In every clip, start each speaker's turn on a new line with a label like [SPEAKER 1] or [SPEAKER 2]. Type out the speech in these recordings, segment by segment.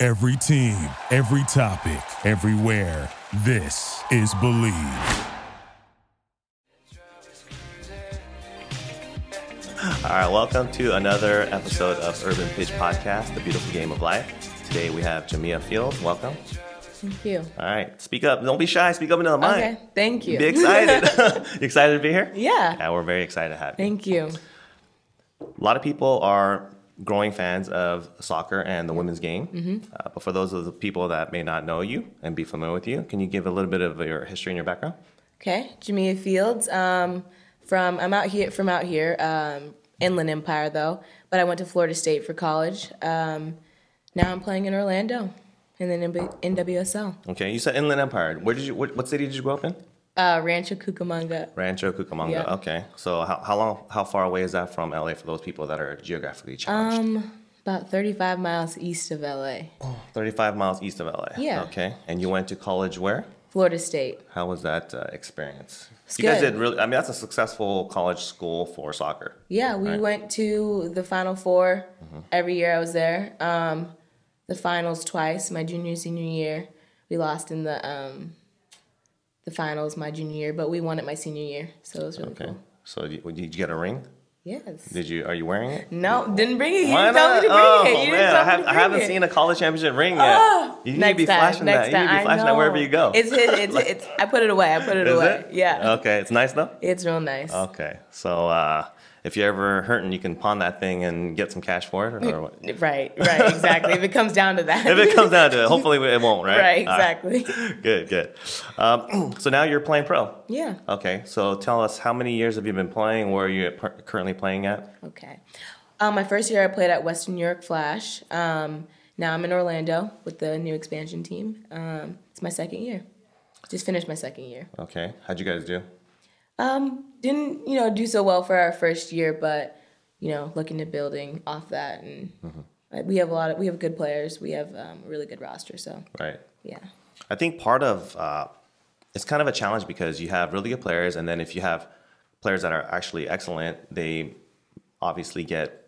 [SPEAKER 1] Every team, every topic, everywhere. This is Believe.
[SPEAKER 2] All right, welcome to another episode of Urban Pitch Podcast, the beautiful game of life. Today we have Jamia Field. Welcome.
[SPEAKER 3] Thank you.
[SPEAKER 2] All right, speak up. Don't be shy. Speak up into the mic.
[SPEAKER 3] Okay, thank you.
[SPEAKER 2] Be excited. you excited to be here?
[SPEAKER 3] Yeah.
[SPEAKER 2] Yeah, we're very excited to have you.
[SPEAKER 3] Thank you.
[SPEAKER 2] A lot of people are growing fans of soccer and the women's game.
[SPEAKER 3] Mm-hmm.
[SPEAKER 2] Uh, but for those of the people that may not know you and be familiar with you, can you give a little bit of your history and your background?
[SPEAKER 3] Okay, Jamia Fields. Um, from I'm out here from out here, um, Inland Empire though, but I went to Florida State for college. Um, now I'm playing in Orlando, and then in NWSL.
[SPEAKER 2] Okay, you said Inland Empire. Where did you? What, what city did you grow up in?
[SPEAKER 3] Uh, Rancho Cucamonga.
[SPEAKER 2] Rancho Cucamonga.
[SPEAKER 3] Yeah.
[SPEAKER 2] Okay, so how, how long? How far away is that from LA for those people that are geographically challenged?
[SPEAKER 3] Um, about 35 miles east of LA,
[SPEAKER 2] 35 miles east of LA.
[SPEAKER 3] Yeah.
[SPEAKER 2] Okay, and you went to college where?
[SPEAKER 3] Florida State.
[SPEAKER 2] How was that uh, experience?
[SPEAKER 3] It's
[SPEAKER 2] you guys did really. I mean, that's a successful college school for soccer.
[SPEAKER 3] Yeah, we
[SPEAKER 2] Right.
[SPEAKER 3] went to the Final 4
[SPEAKER 2] Mm-hmm.
[SPEAKER 3] every year I was there. Um, the finals twice, my junior senior year. We lost in the um, the finals my junior year, but we won it my senior year, so it was really
[SPEAKER 2] Okay.
[SPEAKER 3] cool.
[SPEAKER 2] So did you, did you get a ring?
[SPEAKER 3] Yes.
[SPEAKER 2] Did you? Are you wearing it?
[SPEAKER 3] no, didn't bring it. You
[SPEAKER 2] Why
[SPEAKER 3] didn't tell me to bring
[SPEAKER 2] oh,
[SPEAKER 3] it. You didn't
[SPEAKER 2] man, I, have, I haven't
[SPEAKER 3] it.
[SPEAKER 2] seen a college championship ring yet.
[SPEAKER 3] Oh,
[SPEAKER 2] you need to be flashing
[SPEAKER 3] next
[SPEAKER 2] that. You need to
[SPEAKER 3] time.
[SPEAKER 2] be flashing that wherever you go.
[SPEAKER 3] It's his. It's, it's. I put it away. I put it
[SPEAKER 2] Is
[SPEAKER 3] away.
[SPEAKER 2] it?
[SPEAKER 3] Yeah.
[SPEAKER 2] Okay, it's nice though.
[SPEAKER 3] It's real nice.
[SPEAKER 2] Okay, so uh, if you're ever hurting, you can pawn that thing and get some cash for it, or what?
[SPEAKER 3] Right. Right. Exactly. if it comes down to that.
[SPEAKER 2] if it comes down to it, hopefully it won't, right?
[SPEAKER 3] Right. Exactly.
[SPEAKER 2] Good, good. Um, so now you're playing pro.
[SPEAKER 3] Yeah.
[SPEAKER 2] Okay, so tell us how many years have you been playing? Where are you currently playing at?
[SPEAKER 3] Okay. Um, my first year I played at Western New York Flash. Um, now I'm in Orlando with the new expansion team. Um, it's my second year. Just finished my second year.
[SPEAKER 2] Okay, how'd you guys do?
[SPEAKER 3] Um, didn't you know do so well for our first year, but you know looking to building off that, and uh, we have a lot of we have good players. We have um, a really good roster. So
[SPEAKER 2] Right.
[SPEAKER 3] yeah,
[SPEAKER 2] I think part of uh, it's kind of a challenge because you have really good players, and then if you have players that are actually excellent, they obviously get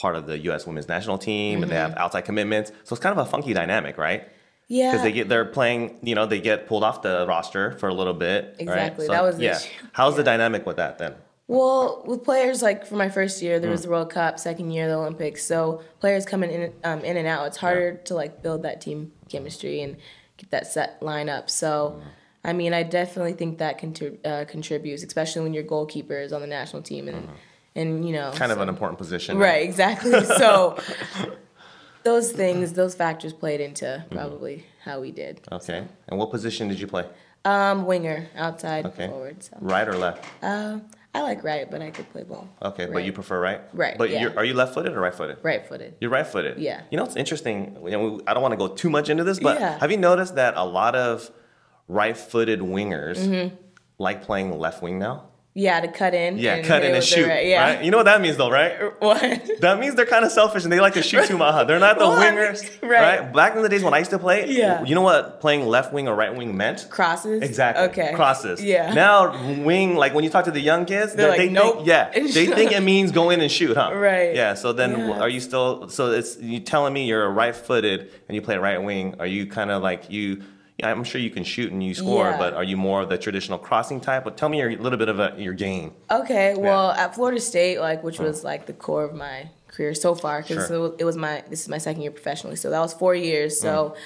[SPEAKER 2] part of the U.S. Women's National Team, and they have outside commitments. So it's kind of a funky dynamic, right?
[SPEAKER 3] Yeah.
[SPEAKER 2] Because they get they're playing, you know, they get pulled off the roster for a little bit.
[SPEAKER 3] Exactly,
[SPEAKER 2] Right?
[SPEAKER 3] that was the
[SPEAKER 2] yeah.
[SPEAKER 3] issue.
[SPEAKER 2] How's the dynamic with that then?
[SPEAKER 3] Well, with players like for my first year, there was
[SPEAKER 2] Mm.
[SPEAKER 3] the World Cup, second year the Olympics. So players coming in um, in and out. It's harder to like build that team chemistry and get that set lineup. So,
[SPEAKER 2] Mm.
[SPEAKER 3] I mean, I definitely think that contri- uh, contributes, especially when your goalkeeper is on the national team and and you know.
[SPEAKER 2] Kind of an important position,
[SPEAKER 3] right exactly. so those things, those factors played into probably how we did.
[SPEAKER 2] Okay. And what position did you play?
[SPEAKER 3] Um, winger, outside,
[SPEAKER 2] Okay.
[SPEAKER 3] forward. So
[SPEAKER 2] Right or left?
[SPEAKER 3] uh, I like right, but I could play both.
[SPEAKER 2] Okay, but you prefer right?
[SPEAKER 3] Right,
[SPEAKER 2] But
[SPEAKER 3] yeah.
[SPEAKER 2] you're, are you left-footed or right-footed?
[SPEAKER 3] Right-footed.
[SPEAKER 2] You're right-footed.
[SPEAKER 3] Yeah.
[SPEAKER 2] You know, it's interesting. you know, I don't want to go too much into this, but
[SPEAKER 3] Yeah.
[SPEAKER 2] have you noticed that a lot of right-footed wingers
[SPEAKER 3] Mm-hmm.
[SPEAKER 2] like playing left wing now?
[SPEAKER 3] Yeah, to cut in.
[SPEAKER 2] Yeah,
[SPEAKER 3] and
[SPEAKER 2] cut in and shoot.
[SPEAKER 3] right- yeah.
[SPEAKER 2] Right? You know what that means, though, right?
[SPEAKER 3] What?
[SPEAKER 2] That means they're kind of selfish and they like to shoot too much. They're not the
[SPEAKER 3] What?
[SPEAKER 2] wingers,
[SPEAKER 3] Right.
[SPEAKER 2] right. Back in the days when I used to play,
[SPEAKER 3] Yeah.
[SPEAKER 2] you know what playing left wing or right wing meant?
[SPEAKER 3] Crosses.
[SPEAKER 2] Exactly.
[SPEAKER 3] Okay.
[SPEAKER 2] Crosses.
[SPEAKER 3] Yeah.
[SPEAKER 2] Now wing, like when you talk to the young kids,
[SPEAKER 3] They're like,
[SPEAKER 2] they
[SPEAKER 3] "Nope."
[SPEAKER 2] think, yeah, they think it means go in and shoot, huh?
[SPEAKER 3] Right.
[SPEAKER 2] Yeah. So then,
[SPEAKER 3] Yeah.
[SPEAKER 2] are you still? So it's you telling me you're a right-footed and you play right wing? Are you kind of like you? Yeah, I'm sure you can shoot and you score,
[SPEAKER 3] Yeah.
[SPEAKER 2] but are you more of the traditional crossing type? But tell me your a little bit of a, your game.
[SPEAKER 3] Okay. Well, at Florida State, like which uh-huh. was like the core of my career so far, because
[SPEAKER 2] Sure.
[SPEAKER 3] it was my this is my second year professionally, so that was four years. So. Mm.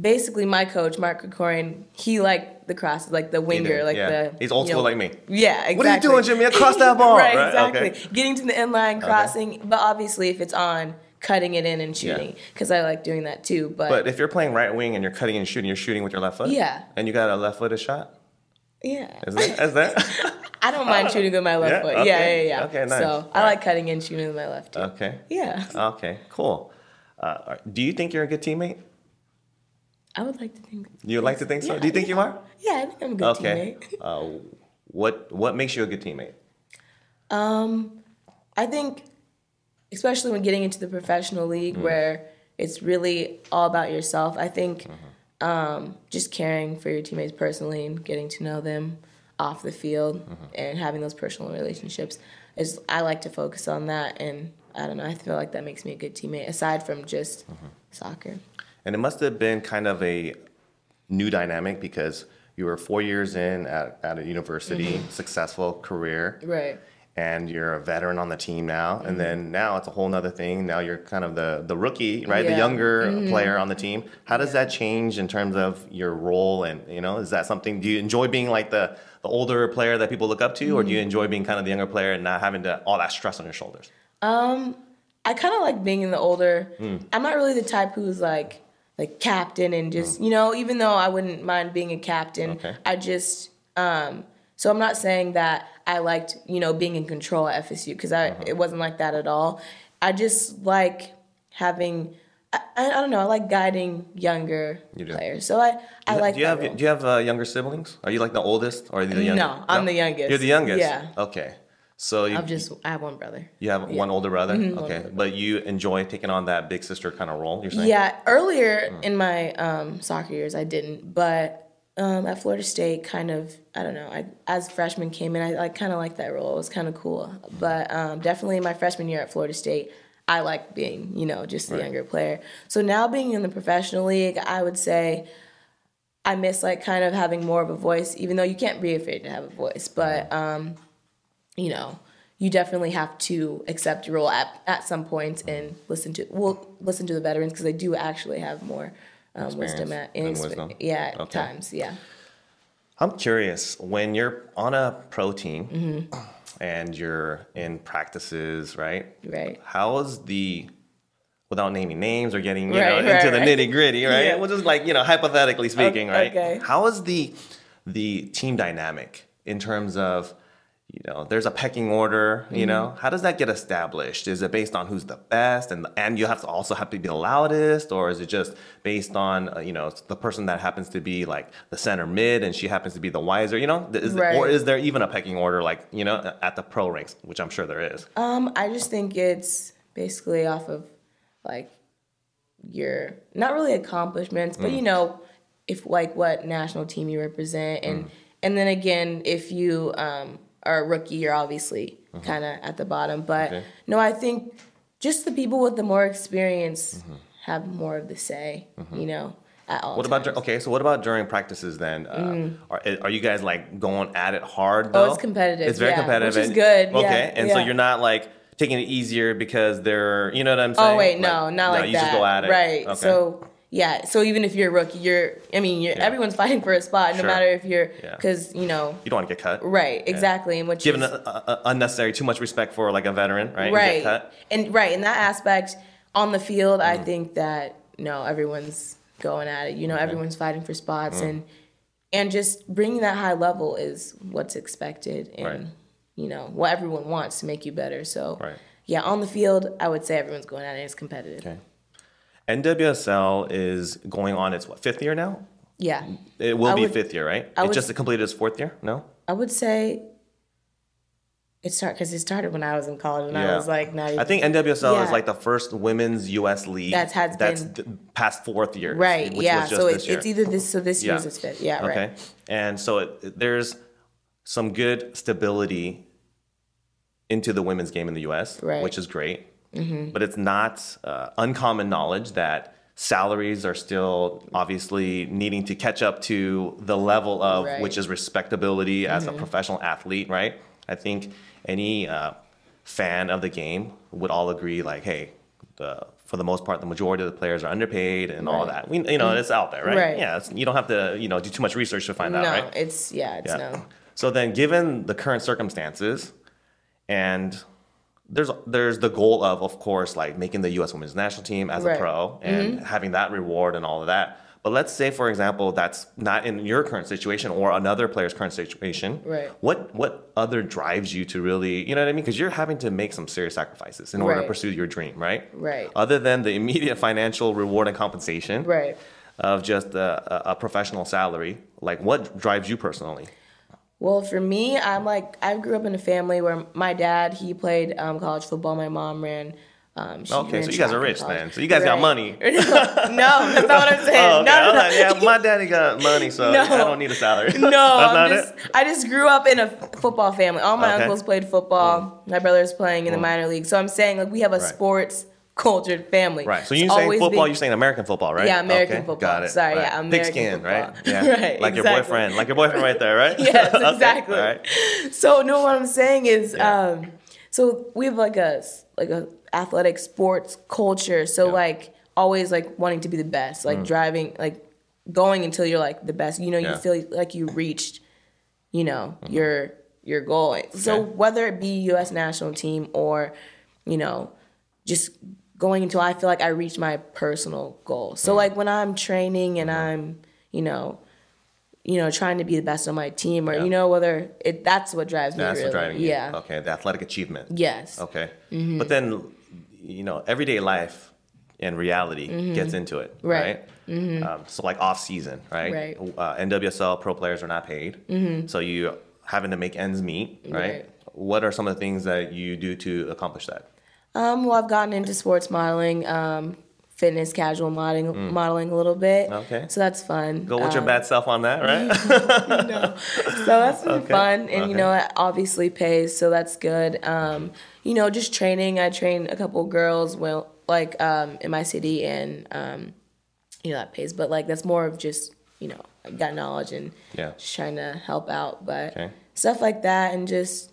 [SPEAKER 3] Basically, my coach Mark Krikorian, he liked the crosses, like the winger, like
[SPEAKER 2] yeah.
[SPEAKER 3] the.
[SPEAKER 2] He's old school
[SPEAKER 3] know-
[SPEAKER 2] like me.
[SPEAKER 3] Yeah, exactly.
[SPEAKER 2] What are you doing, Jimmy? Cross that ball,
[SPEAKER 3] right,
[SPEAKER 2] right?
[SPEAKER 3] exactly.
[SPEAKER 2] Okay.
[SPEAKER 3] Getting to the inline, crossing, but obviously, if it's on, cutting it in and shooting, because I like doing that too. But,
[SPEAKER 2] But if you're playing right wing and you're cutting and shooting, you're shooting with your left foot.
[SPEAKER 3] Yeah.
[SPEAKER 2] And you got a left-footed shot.
[SPEAKER 3] yeah,
[SPEAKER 2] Is that? Is that?
[SPEAKER 3] I don't mind shooting with my left
[SPEAKER 2] Yeah?
[SPEAKER 3] foot.
[SPEAKER 2] Okay.
[SPEAKER 3] Yeah, yeah, yeah.
[SPEAKER 2] Okay, nice.
[SPEAKER 3] So I
[SPEAKER 2] All
[SPEAKER 3] like cutting and shooting with my left too.
[SPEAKER 2] okay.
[SPEAKER 3] Yeah.
[SPEAKER 2] Okay. Cool. Uh, do you think you're a good teammate?
[SPEAKER 3] I would like to think.
[SPEAKER 2] You would like to think so?
[SPEAKER 3] Yeah,
[SPEAKER 2] do you think you are?
[SPEAKER 3] Yeah, I think I'm a good
[SPEAKER 2] Okay.
[SPEAKER 3] teammate.
[SPEAKER 2] Uh, what what makes you a good teammate?
[SPEAKER 3] Um, I think, especially when getting into the professional league mm. where it's really all about yourself, I think mm-hmm. um, just caring for your teammates personally and getting to know them off the field mm-hmm. and having those personal relationships is I like to focus on that and I don't know I feel like that makes me a good teammate aside from just mm-hmm. soccer.
[SPEAKER 2] And it must have been kind of a new dynamic because you were four years in at, at a university, successful career,
[SPEAKER 3] Right.
[SPEAKER 2] And you're a veteran on the team now. And mm-hmm. then now it's a whole nother thing. Now you're kind of the, the rookie, right? The
[SPEAKER 3] Yeah.
[SPEAKER 2] younger mm-hmm. player on the team. How does that change in terms of your role? And, you know, is that something, do you enjoy being like the, the older player that people look up to? Or do you mm-hmm. enjoy being kind of the younger player and not having to, all that stress on your shoulders?
[SPEAKER 3] um I kind of like being in the older. Mm. I'm not really the type who's like like captain and just mm. you know even though I wouldn't mind being a captain,
[SPEAKER 2] Okay.
[SPEAKER 3] I just um so I'm not saying that I liked you know being in control at FSU because I it wasn't like that at all. I just like having. I, I don't know. I like guiding younger
[SPEAKER 2] You
[SPEAKER 3] players, so I I like.
[SPEAKER 2] do you have
[SPEAKER 3] role.
[SPEAKER 2] do you have uh, younger siblings? Are you like the oldest or are you the youngest?
[SPEAKER 3] No, I'm the youngest.
[SPEAKER 2] You're the youngest.
[SPEAKER 3] Yeah.
[SPEAKER 2] Okay. So you,
[SPEAKER 3] I've just. I have one brother.
[SPEAKER 2] you have one older brother.
[SPEAKER 3] Mm-hmm,
[SPEAKER 2] Okay, but you enjoy taking on that big sister kind of role. You're saying.
[SPEAKER 3] Yeah, earlier in my um, soccer years, I didn't, but um, at Florida State, kind of, I don't know. I as freshman came in, I like kind of liked that role. It was kind of cool. But um, definitely my freshman year at Florida State, I liked being, you know, just the
[SPEAKER 2] Right.
[SPEAKER 3] younger player. So now being in the professional league, I would say I miss like kind of having more of a voice, even though you can't be afraid to have a voice. But um, you know, you definitely have to accept your role at, at some points and listen to well listen to the veterans because they do actually have more um, wisdom at in
[SPEAKER 2] and
[SPEAKER 3] expe-
[SPEAKER 2] wisdom.
[SPEAKER 3] yeah at
[SPEAKER 2] Okay.
[SPEAKER 3] times yeah
[SPEAKER 2] I'm curious when you're on a pro team
[SPEAKER 3] Mm-hmm.
[SPEAKER 2] and you're in practices, right?
[SPEAKER 3] right
[SPEAKER 2] How is the without naming names or getting you
[SPEAKER 3] Right,
[SPEAKER 2] know
[SPEAKER 3] right,
[SPEAKER 2] into the nitty gritty, right?
[SPEAKER 3] Yeah.
[SPEAKER 2] Well, just like you know, hypothetically speaking, right?
[SPEAKER 3] okay.
[SPEAKER 2] How is the the team dynamic in terms of you know, there's a pecking order.
[SPEAKER 3] Mm-hmm.
[SPEAKER 2] You know, how does that get established? Is it based on who's the best, and and you have to also have to be the loudest, or is it just based on uh, you know the person that happens to be like the center mid, and she happens to be the wiser? You know, is,
[SPEAKER 3] Right.
[SPEAKER 2] or is there even a pecking order like you know at the pro ranks, which I'm sure there is.
[SPEAKER 3] um I just think it's basically off of like your not really accomplishments
[SPEAKER 2] Mm.
[SPEAKER 3] but you know if like what national team you represent
[SPEAKER 2] Mm.
[SPEAKER 3] and and then again if you um a rookie you're obviously
[SPEAKER 2] Uh-huh.
[SPEAKER 3] kind of at the bottom but
[SPEAKER 2] Okay.
[SPEAKER 3] no I think just the people with the more experience
[SPEAKER 2] Mm-hmm.
[SPEAKER 3] have more of the say you know at all
[SPEAKER 2] What about okay? So what about during practices then? Uh, Are are you guys like going at it hard? Though?
[SPEAKER 3] Oh, it's competitive,
[SPEAKER 2] It's very
[SPEAKER 3] yeah,
[SPEAKER 2] competitive,
[SPEAKER 3] which is
[SPEAKER 2] and-
[SPEAKER 3] good, yeah,
[SPEAKER 2] Okay, and so you're not like taking it easier because they're you know what I'm saying?
[SPEAKER 3] Oh wait,
[SPEAKER 2] Like,
[SPEAKER 3] no, not like
[SPEAKER 2] you
[SPEAKER 3] that.
[SPEAKER 2] just go at it,
[SPEAKER 3] Right.
[SPEAKER 2] Okay.
[SPEAKER 3] So yeah. So even if you're a rookie, you're. I mean, you're, everyone's fighting for a spot, no
[SPEAKER 2] Sure.
[SPEAKER 3] matter if you're,
[SPEAKER 2] Yeah.
[SPEAKER 3] because you know.
[SPEAKER 2] you don't want to get cut.
[SPEAKER 3] Right. Exactly. And which
[SPEAKER 2] Given
[SPEAKER 3] is,
[SPEAKER 2] a, a, unnecessary too much respect for like a veteran, right?
[SPEAKER 3] Right.
[SPEAKER 2] get cut.
[SPEAKER 3] And right in that aspect, on the field, I
[SPEAKER 2] Mm.
[SPEAKER 3] think that no, everyone's going at it. You know, everyone's fighting for spots,
[SPEAKER 2] Mm.
[SPEAKER 3] and and just bringing that high level is what's expected, and
[SPEAKER 2] Right.
[SPEAKER 3] you know what everyone wants to make you better. So.
[SPEAKER 2] Right.
[SPEAKER 3] Yeah, on the field, I would say everyone's going at it. It's competitive.
[SPEAKER 2] Okay. NWSL is going on its what fifth year now?
[SPEAKER 3] Yeah,
[SPEAKER 2] It will
[SPEAKER 3] I
[SPEAKER 2] be
[SPEAKER 3] would-
[SPEAKER 2] fifth year, right?
[SPEAKER 3] I
[SPEAKER 2] it
[SPEAKER 3] would-
[SPEAKER 2] just completed its fourth year. No.
[SPEAKER 3] I would say it started because it started when I was in college, and I was like, even.
[SPEAKER 2] I think NWSL is like the first women's U.S. league
[SPEAKER 3] That's has
[SPEAKER 2] that's
[SPEAKER 3] been-
[SPEAKER 2] past fourth year,
[SPEAKER 3] right.
[SPEAKER 2] Which
[SPEAKER 3] yeah,
[SPEAKER 2] was just
[SPEAKER 3] so
[SPEAKER 2] this
[SPEAKER 3] it, it's either this. So this
[SPEAKER 2] Yeah.
[SPEAKER 3] year's is fifth. Yeah, right.
[SPEAKER 2] Okay, and so it, it- there's some good stability into the women's game in the U.S.,
[SPEAKER 3] Right.
[SPEAKER 2] which is great. But it's not uh, uncommon knowledge that salaries are still obviously needing to catch up to the level of
[SPEAKER 3] Right.
[SPEAKER 2] which is respectability as a professional athlete, right? I think any uh, fan of the game would all agree, like, hey, the, for the most part, the majority of the players are underpaid and all that. We, you know, it's out there, right?
[SPEAKER 3] Right.
[SPEAKER 2] Yeah, it's, you don't have to, you know, do too much research to find
[SPEAKER 3] No,
[SPEAKER 2] out, right?
[SPEAKER 3] it's yeah, it's
[SPEAKER 2] Yeah.
[SPEAKER 3] no.
[SPEAKER 2] So then, given the current circumstances, and there's there's the goal of, of course, like making the U.S. Women's National Team as
[SPEAKER 3] Right. Mm-hmm.
[SPEAKER 2] a pro and having that reward and all of that. But let's say, for example, that's not in your current situation or another player's current situation.
[SPEAKER 3] Right.
[SPEAKER 2] What what other drives you to really, you know what I mean? Because you're having to make some serious sacrifices in order to pursue your dream, right?
[SPEAKER 3] Right.
[SPEAKER 2] Other than the immediate financial reward and compensation
[SPEAKER 3] Right.
[SPEAKER 2] of just a, a professional salary, like what drives you personally?
[SPEAKER 3] Well, for me, I'm like I grew up in a family where my dad he played um, college football. My mom ran. Um,
[SPEAKER 2] Okay,
[SPEAKER 3] ran
[SPEAKER 2] so you guys are rich then. So you guys got money.
[SPEAKER 3] no, that's not what I'm saying.
[SPEAKER 2] Oh, okay.
[SPEAKER 3] No, no, no.
[SPEAKER 2] like, yeah, my daddy got money, so
[SPEAKER 3] No.
[SPEAKER 2] I don't need a salary.
[SPEAKER 3] No,
[SPEAKER 2] That's
[SPEAKER 3] I'm
[SPEAKER 2] not
[SPEAKER 3] just,
[SPEAKER 2] it?
[SPEAKER 3] I just grew up in a football family. All my
[SPEAKER 2] Okay.
[SPEAKER 3] uncles played football. My brother's playing in the minor league. So I'm saying like we have a
[SPEAKER 2] Right.
[SPEAKER 3] sports cultured family.
[SPEAKER 2] Right. So
[SPEAKER 3] It's
[SPEAKER 2] you saying football,
[SPEAKER 3] been-
[SPEAKER 2] you're saying American football, right?
[SPEAKER 3] Yeah, American
[SPEAKER 2] Okay,
[SPEAKER 3] football.
[SPEAKER 2] Got it.
[SPEAKER 3] Sorry,
[SPEAKER 2] right.
[SPEAKER 3] yeah, American
[SPEAKER 2] Pigskin, right?
[SPEAKER 3] football.
[SPEAKER 2] Yeah.
[SPEAKER 3] Right,
[SPEAKER 2] Like your boyfriend, like your boyfriend right there, right?
[SPEAKER 3] Yes,
[SPEAKER 2] Okay,
[SPEAKER 3] exactly.
[SPEAKER 2] all right.
[SPEAKER 3] So no, what I'm saying is,
[SPEAKER 2] Yeah.
[SPEAKER 3] um, so we have like a like a athletic sports culture. So
[SPEAKER 2] Yeah.
[SPEAKER 3] like always like wanting to be the best, like driving, like going until you're like the best. You know,
[SPEAKER 2] Mm. Mm-hmm.
[SPEAKER 3] you feel like you reached, you know, your your goal. So
[SPEAKER 2] Okay.
[SPEAKER 3] whether it be U.S. national team or, you know, just going until I feel like I reach my personal goal.
[SPEAKER 2] Mm.
[SPEAKER 3] So like when I'm training and
[SPEAKER 2] Mm-hmm.
[SPEAKER 3] I'm, you know, you know, trying to be the best on my team, or
[SPEAKER 2] Yeah.
[SPEAKER 3] you know, whether it that's what drives me.
[SPEAKER 2] That's
[SPEAKER 3] really.
[SPEAKER 2] what driving you.
[SPEAKER 3] Yeah.
[SPEAKER 2] Okay, the athletic achievement.
[SPEAKER 3] Yes.
[SPEAKER 2] Okay.
[SPEAKER 3] Mm-hmm.
[SPEAKER 2] But then, you know, everyday life and reality gets into it,
[SPEAKER 3] Mm-hmm. Right.
[SPEAKER 2] right? Um, so like off season, right?
[SPEAKER 3] Right. Mm-hmm.
[SPEAKER 2] Uh, NWSL pro players are not paid, so you having to make ends meet, right?
[SPEAKER 3] Right.
[SPEAKER 2] What are some of the things that you do to accomplish that?
[SPEAKER 3] Um, well, I've gotten into sports modeling, um, fitness, casual modeling, modeling a little bit.
[SPEAKER 2] Mm. Okay.
[SPEAKER 3] So that's fun.
[SPEAKER 2] Go with your
[SPEAKER 3] Um,
[SPEAKER 2] bad self on that, right?
[SPEAKER 3] So that's been
[SPEAKER 2] Okay.
[SPEAKER 3] fun, and
[SPEAKER 2] Okay.
[SPEAKER 3] you know, it obviously pays, so that's good. Um, you know, just training. I train a couple girls, well, like um, in my city, and um, you know that pays. But like that's more of just you know, I got knowledge and
[SPEAKER 2] Yeah.
[SPEAKER 3] just trying to help out. But
[SPEAKER 2] Okay.
[SPEAKER 3] stuff like that, and just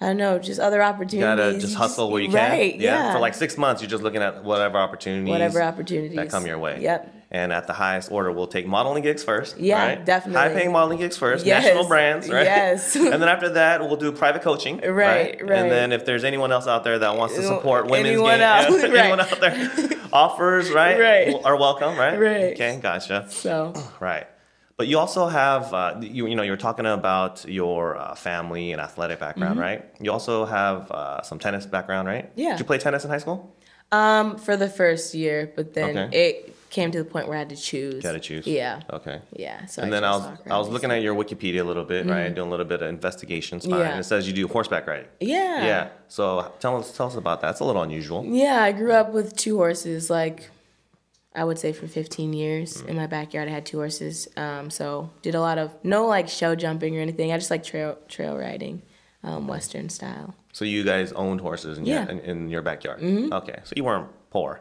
[SPEAKER 3] I don't know, just other opportunities.
[SPEAKER 2] You gotta just hustle where you can.
[SPEAKER 3] Right? Yeah.
[SPEAKER 2] For like six months, you're just looking at whatever opportunities.
[SPEAKER 3] Whatever opportunities
[SPEAKER 2] that come your way.
[SPEAKER 3] Yep.
[SPEAKER 2] And at the highest order, we'll take modeling gigs first.
[SPEAKER 3] Yeah,
[SPEAKER 2] right?
[SPEAKER 3] definitely.
[SPEAKER 2] High paying modeling gigs first.
[SPEAKER 3] Yes.
[SPEAKER 2] National brands, right?
[SPEAKER 3] Yes.
[SPEAKER 2] and then after that, we'll do private coaching.
[SPEAKER 3] Right, right.
[SPEAKER 2] And then if there's anyone else out there that wants to uh, support women's
[SPEAKER 3] Anyone
[SPEAKER 2] game,
[SPEAKER 3] else,
[SPEAKER 2] yeah,
[SPEAKER 3] right.
[SPEAKER 2] anyone out there, offers, right?
[SPEAKER 3] Right.
[SPEAKER 2] Are welcome, right?
[SPEAKER 3] Right.
[SPEAKER 2] Okay, gotcha.
[SPEAKER 3] So
[SPEAKER 2] Right. But you also have, uh, you, you know, you're talking about your uh, family and athletic background, right? You also have uh, some tennis background, right?
[SPEAKER 3] Mm-hmm. Yeah.
[SPEAKER 2] Did you play tennis in high school?
[SPEAKER 3] um, for the first year, but then
[SPEAKER 2] Okay.
[SPEAKER 3] it came to the point where I had to choose.
[SPEAKER 2] Got to choose.
[SPEAKER 3] Yeah.
[SPEAKER 2] Okay.
[SPEAKER 3] Yeah. So
[SPEAKER 2] And then I was
[SPEAKER 3] soccer,
[SPEAKER 2] I was looking at your Wikipedia a little bit, right? Doing a little bit of investigations, fine.
[SPEAKER 3] Yeah.
[SPEAKER 2] And it says you do horseback riding.
[SPEAKER 3] Yeah.
[SPEAKER 2] Yeah. So tell us tell us about that. It's a little unusual.
[SPEAKER 3] Yeah, I grew up with two horses, like I would say for 15 years.
[SPEAKER 2] Mm.
[SPEAKER 3] In my backyard, I had two horses. Um, so did a lot of no like show jumping or anything. I just like trail trail riding, um, Western style.
[SPEAKER 2] So you guys owned horses in
[SPEAKER 3] Yeah. Mm-hmm.
[SPEAKER 2] your in, in your backyard. Okay. So you weren't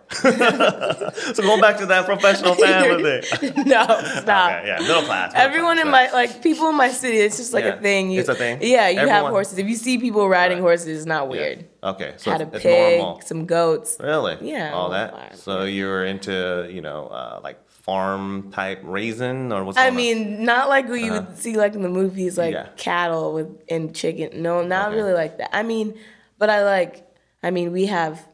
[SPEAKER 2] so going back to that professional family thing.
[SPEAKER 3] no, stop.
[SPEAKER 2] Okay, yeah, middle class. middle
[SPEAKER 3] Everyone
[SPEAKER 2] class,
[SPEAKER 3] in my like people in my city, it's just like
[SPEAKER 2] Yeah.
[SPEAKER 3] a thing. You,
[SPEAKER 2] It's a thing?
[SPEAKER 3] Yeah, you have horses. If you see people riding
[SPEAKER 2] Right.
[SPEAKER 3] horses, it's not
[SPEAKER 2] Yeah.
[SPEAKER 3] weird.
[SPEAKER 2] Okay. So
[SPEAKER 3] Had a pig,
[SPEAKER 2] normal.
[SPEAKER 3] some goats.
[SPEAKER 2] Really?
[SPEAKER 3] Yeah,
[SPEAKER 2] All that.
[SPEAKER 3] farm,
[SPEAKER 2] So you were into you know uh, like farm type raising or what's
[SPEAKER 3] I
[SPEAKER 2] going on?
[SPEAKER 3] mean, not like what you would see like in the movies, like
[SPEAKER 2] Uh-huh. Yeah.
[SPEAKER 3] cattle with and chicken. No, not
[SPEAKER 2] Okay.
[SPEAKER 3] really like that. I mean, but I like. I mean, we have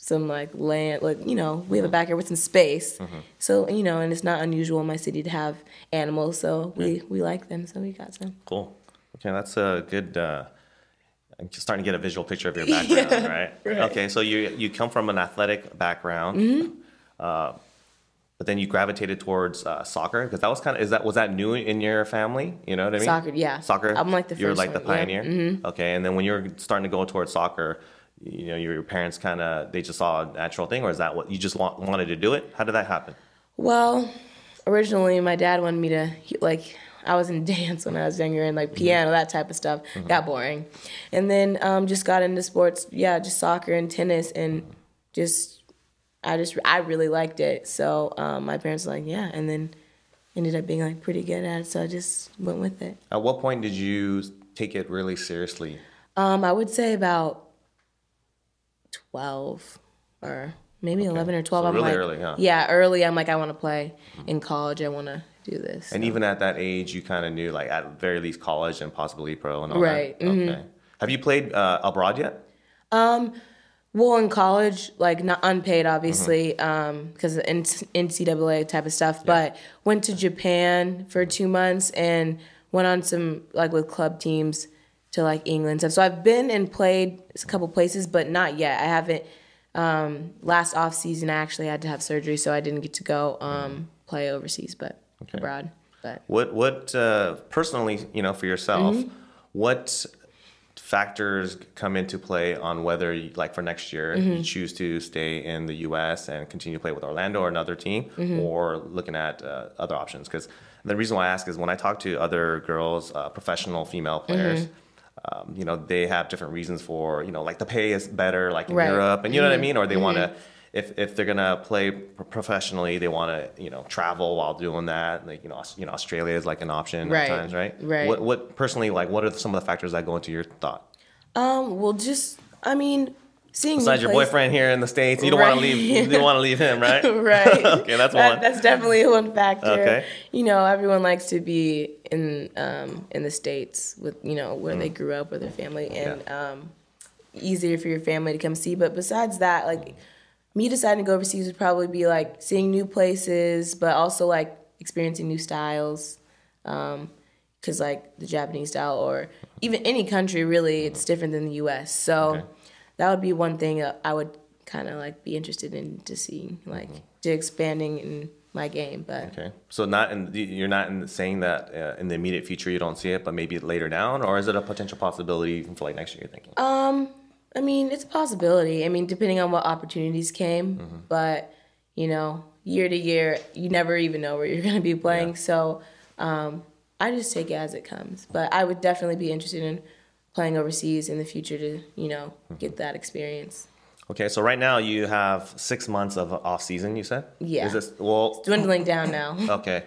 [SPEAKER 3] some like land, like you know, we have a backyard with some space.
[SPEAKER 2] Mm-hmm.
[SPEAKER 3] So you know, and it's not unusual in my city to have animals. So we we like them. So we got some.
[SPEAKER 2] Cool. Okay, that's a good. Uh, I'm just starting to get a visual picture of your background, right? Okay, so you you come from an athletic background,
[SPEAKER 3] Mm-hmm.
[SPEAKER 2] uh, but then you gravitated towards uh, soccer because that was kind of is that was that new in your family? You know what I mean?
[SPEAKER 3] Soccer, yeah.
[SPEAKER 2] Soccer.
[SPEAKER 3] I'm like the
[SPEAKER 2] You're like the
[SPEAKER 3] one, yeah.
[SPEAKER 2] pioneer.
[SPEAKER 3] Mhm.
[SPEAKER 2] Okay, and then when you're starting to go towards soccer, you know your, your parents kind of they just saw a natural thing, or is that what you just want, wanted to do it? How did that happen?
[SPEAKER 3] Well, originally my dad wanted me to like I was in dance when I was younger and like piano that type of stuff got boring, and then um, just got into sports. Yeah, just soccer and tennis and just I just I really liked it. So um, my parents were like yeah, and then ended up being like pretty good at it. So I just went with it.
[SPEAKER 2] At what point did you take it really seriously?
[SPEAKER 3] Um, I would say about twelve or maybe eleven or twelve.
[SPEAKER 2] So
[SPEAKER 3] I'm
[SPEAKER 2] really
[SPEAKER 3] like,
[SPEAKER 2] early, huh?
[SPEAKER 3] yeah, early. I'm like I want to play in college. I want to do this.
[SPEAKER 2] And even at that age, you kind of knew, like at very least, college and possibly pro and all
[SPEAKER 3] Right,
[SPEAKER 2] that.
[SPEAKER 3] mhm.
[SPEAKER 2] Okay. Have you played uh, abroad yet?
[SPEAKER 3] um Well, in college, like not unpaid, obviously, because of N- NCAA type of stuff. But went to Japan for two months and went on some like with club teams to like England stuff. So I've been and played a couple places, but not yet. I haven't. Um, last off season, I actually had to have surgery, so I didn't get to go um, play overseas, but abroad. But
[SPEAKER 2] What what uh, personally, you know, for yourself,
[SPEAKER 3] Mm-hmm.
[SPEAKER 2] what factors come into play on whether, you, like for next year,
[SPEAKER 3] Mm-hmm.
[SPEAKER 2] you choose to stay in the U.S. and continue to play with Orlando or another team,
[SPEAKER 3] Mm-hmm.
[SPEAKER 2] or looking at uh, other options? Because the reason why I ask is when I talk to other girls, uh, professional female players.
[SPEAKER 3] Mm-hmm.
[SPEAKER 2] Um, you know, they have different reasons for, you know, like the pay is better, like in
[SPEAKER 3] Right. Mm-hmm.
[SPEAKER 2] Europe, and you know what I mean, or they want to if, if they're gonna play professionally, they want to you know travel while doing that. Like you know, you know, Australia is like an option
[SPEAKER 3] Right.
[SPEAKER 2] at times, right?
[SPEAKER 3] Right.
[SPEAKER 2] What what personally like? What are some of the factors that go into your thought?
[SPEAKER 3] um, well, just I mean, seeing
[SPEAKER 2] Besides your
[SPEAKER 3] places-
[SPEAKER 2] boyfriend here in the states, you don't want to leave. You don't want to leave him, right?
[SPEAKER 3] right.
[SPEAKER 2] okay, that's
[SPEAKER 3] That-
[SPEAKER 2] one.
[SPEAKER 3] That's definitely one factor.
[SPEAKER 2] Okay.
[SPEAKER 3] You know, everyone likes to be in um, in the states with you know where they grew up with their family, and
[SPEAKER 2] Mm. Yeah.
[SPEAKER 3] um, easier for your family to come see. But besides that, like me deciding to go overseas would probably be like seeing new places, but also like experiencing new styles. Because like the Japanese style, or even any country, really, it's different than the U.S. So
[SPEAKER 2] Okay.
[SPEAKER 3] That would be one thing I would kind of like be interested in to see, like to expanding in my game. But
[SPEAKER 2] Mm-hmm. Okay, so not in you're not in saying that uh, in the immediate future you don't see it, but maybe later down, or is it a potential possibility even for like next year? You're thinking.
[SPEAKER 3] Um, I mean, it's a possibility. I mean, depending on what opportunities came,
[SPEAKER 2] Mm-hmm.
[SPEAKER 3] but you know, year to year, you never even know where you're going to be playing. So um, I just take it as it comes. But I would definitely be interested in playing overseas in the future to you know
[SPEAKER 2] Mm-hmm.
[SPEAKER 3] get that experience.
[SPEAKER 2] Okay, so right now you have six months of off season. You said.
[SPEAKER 3] Yeah.
[SPEAKER 2] Is this well?
[SPEAKER 3] Dwindling down now.
[SPEAKER 2] Okay.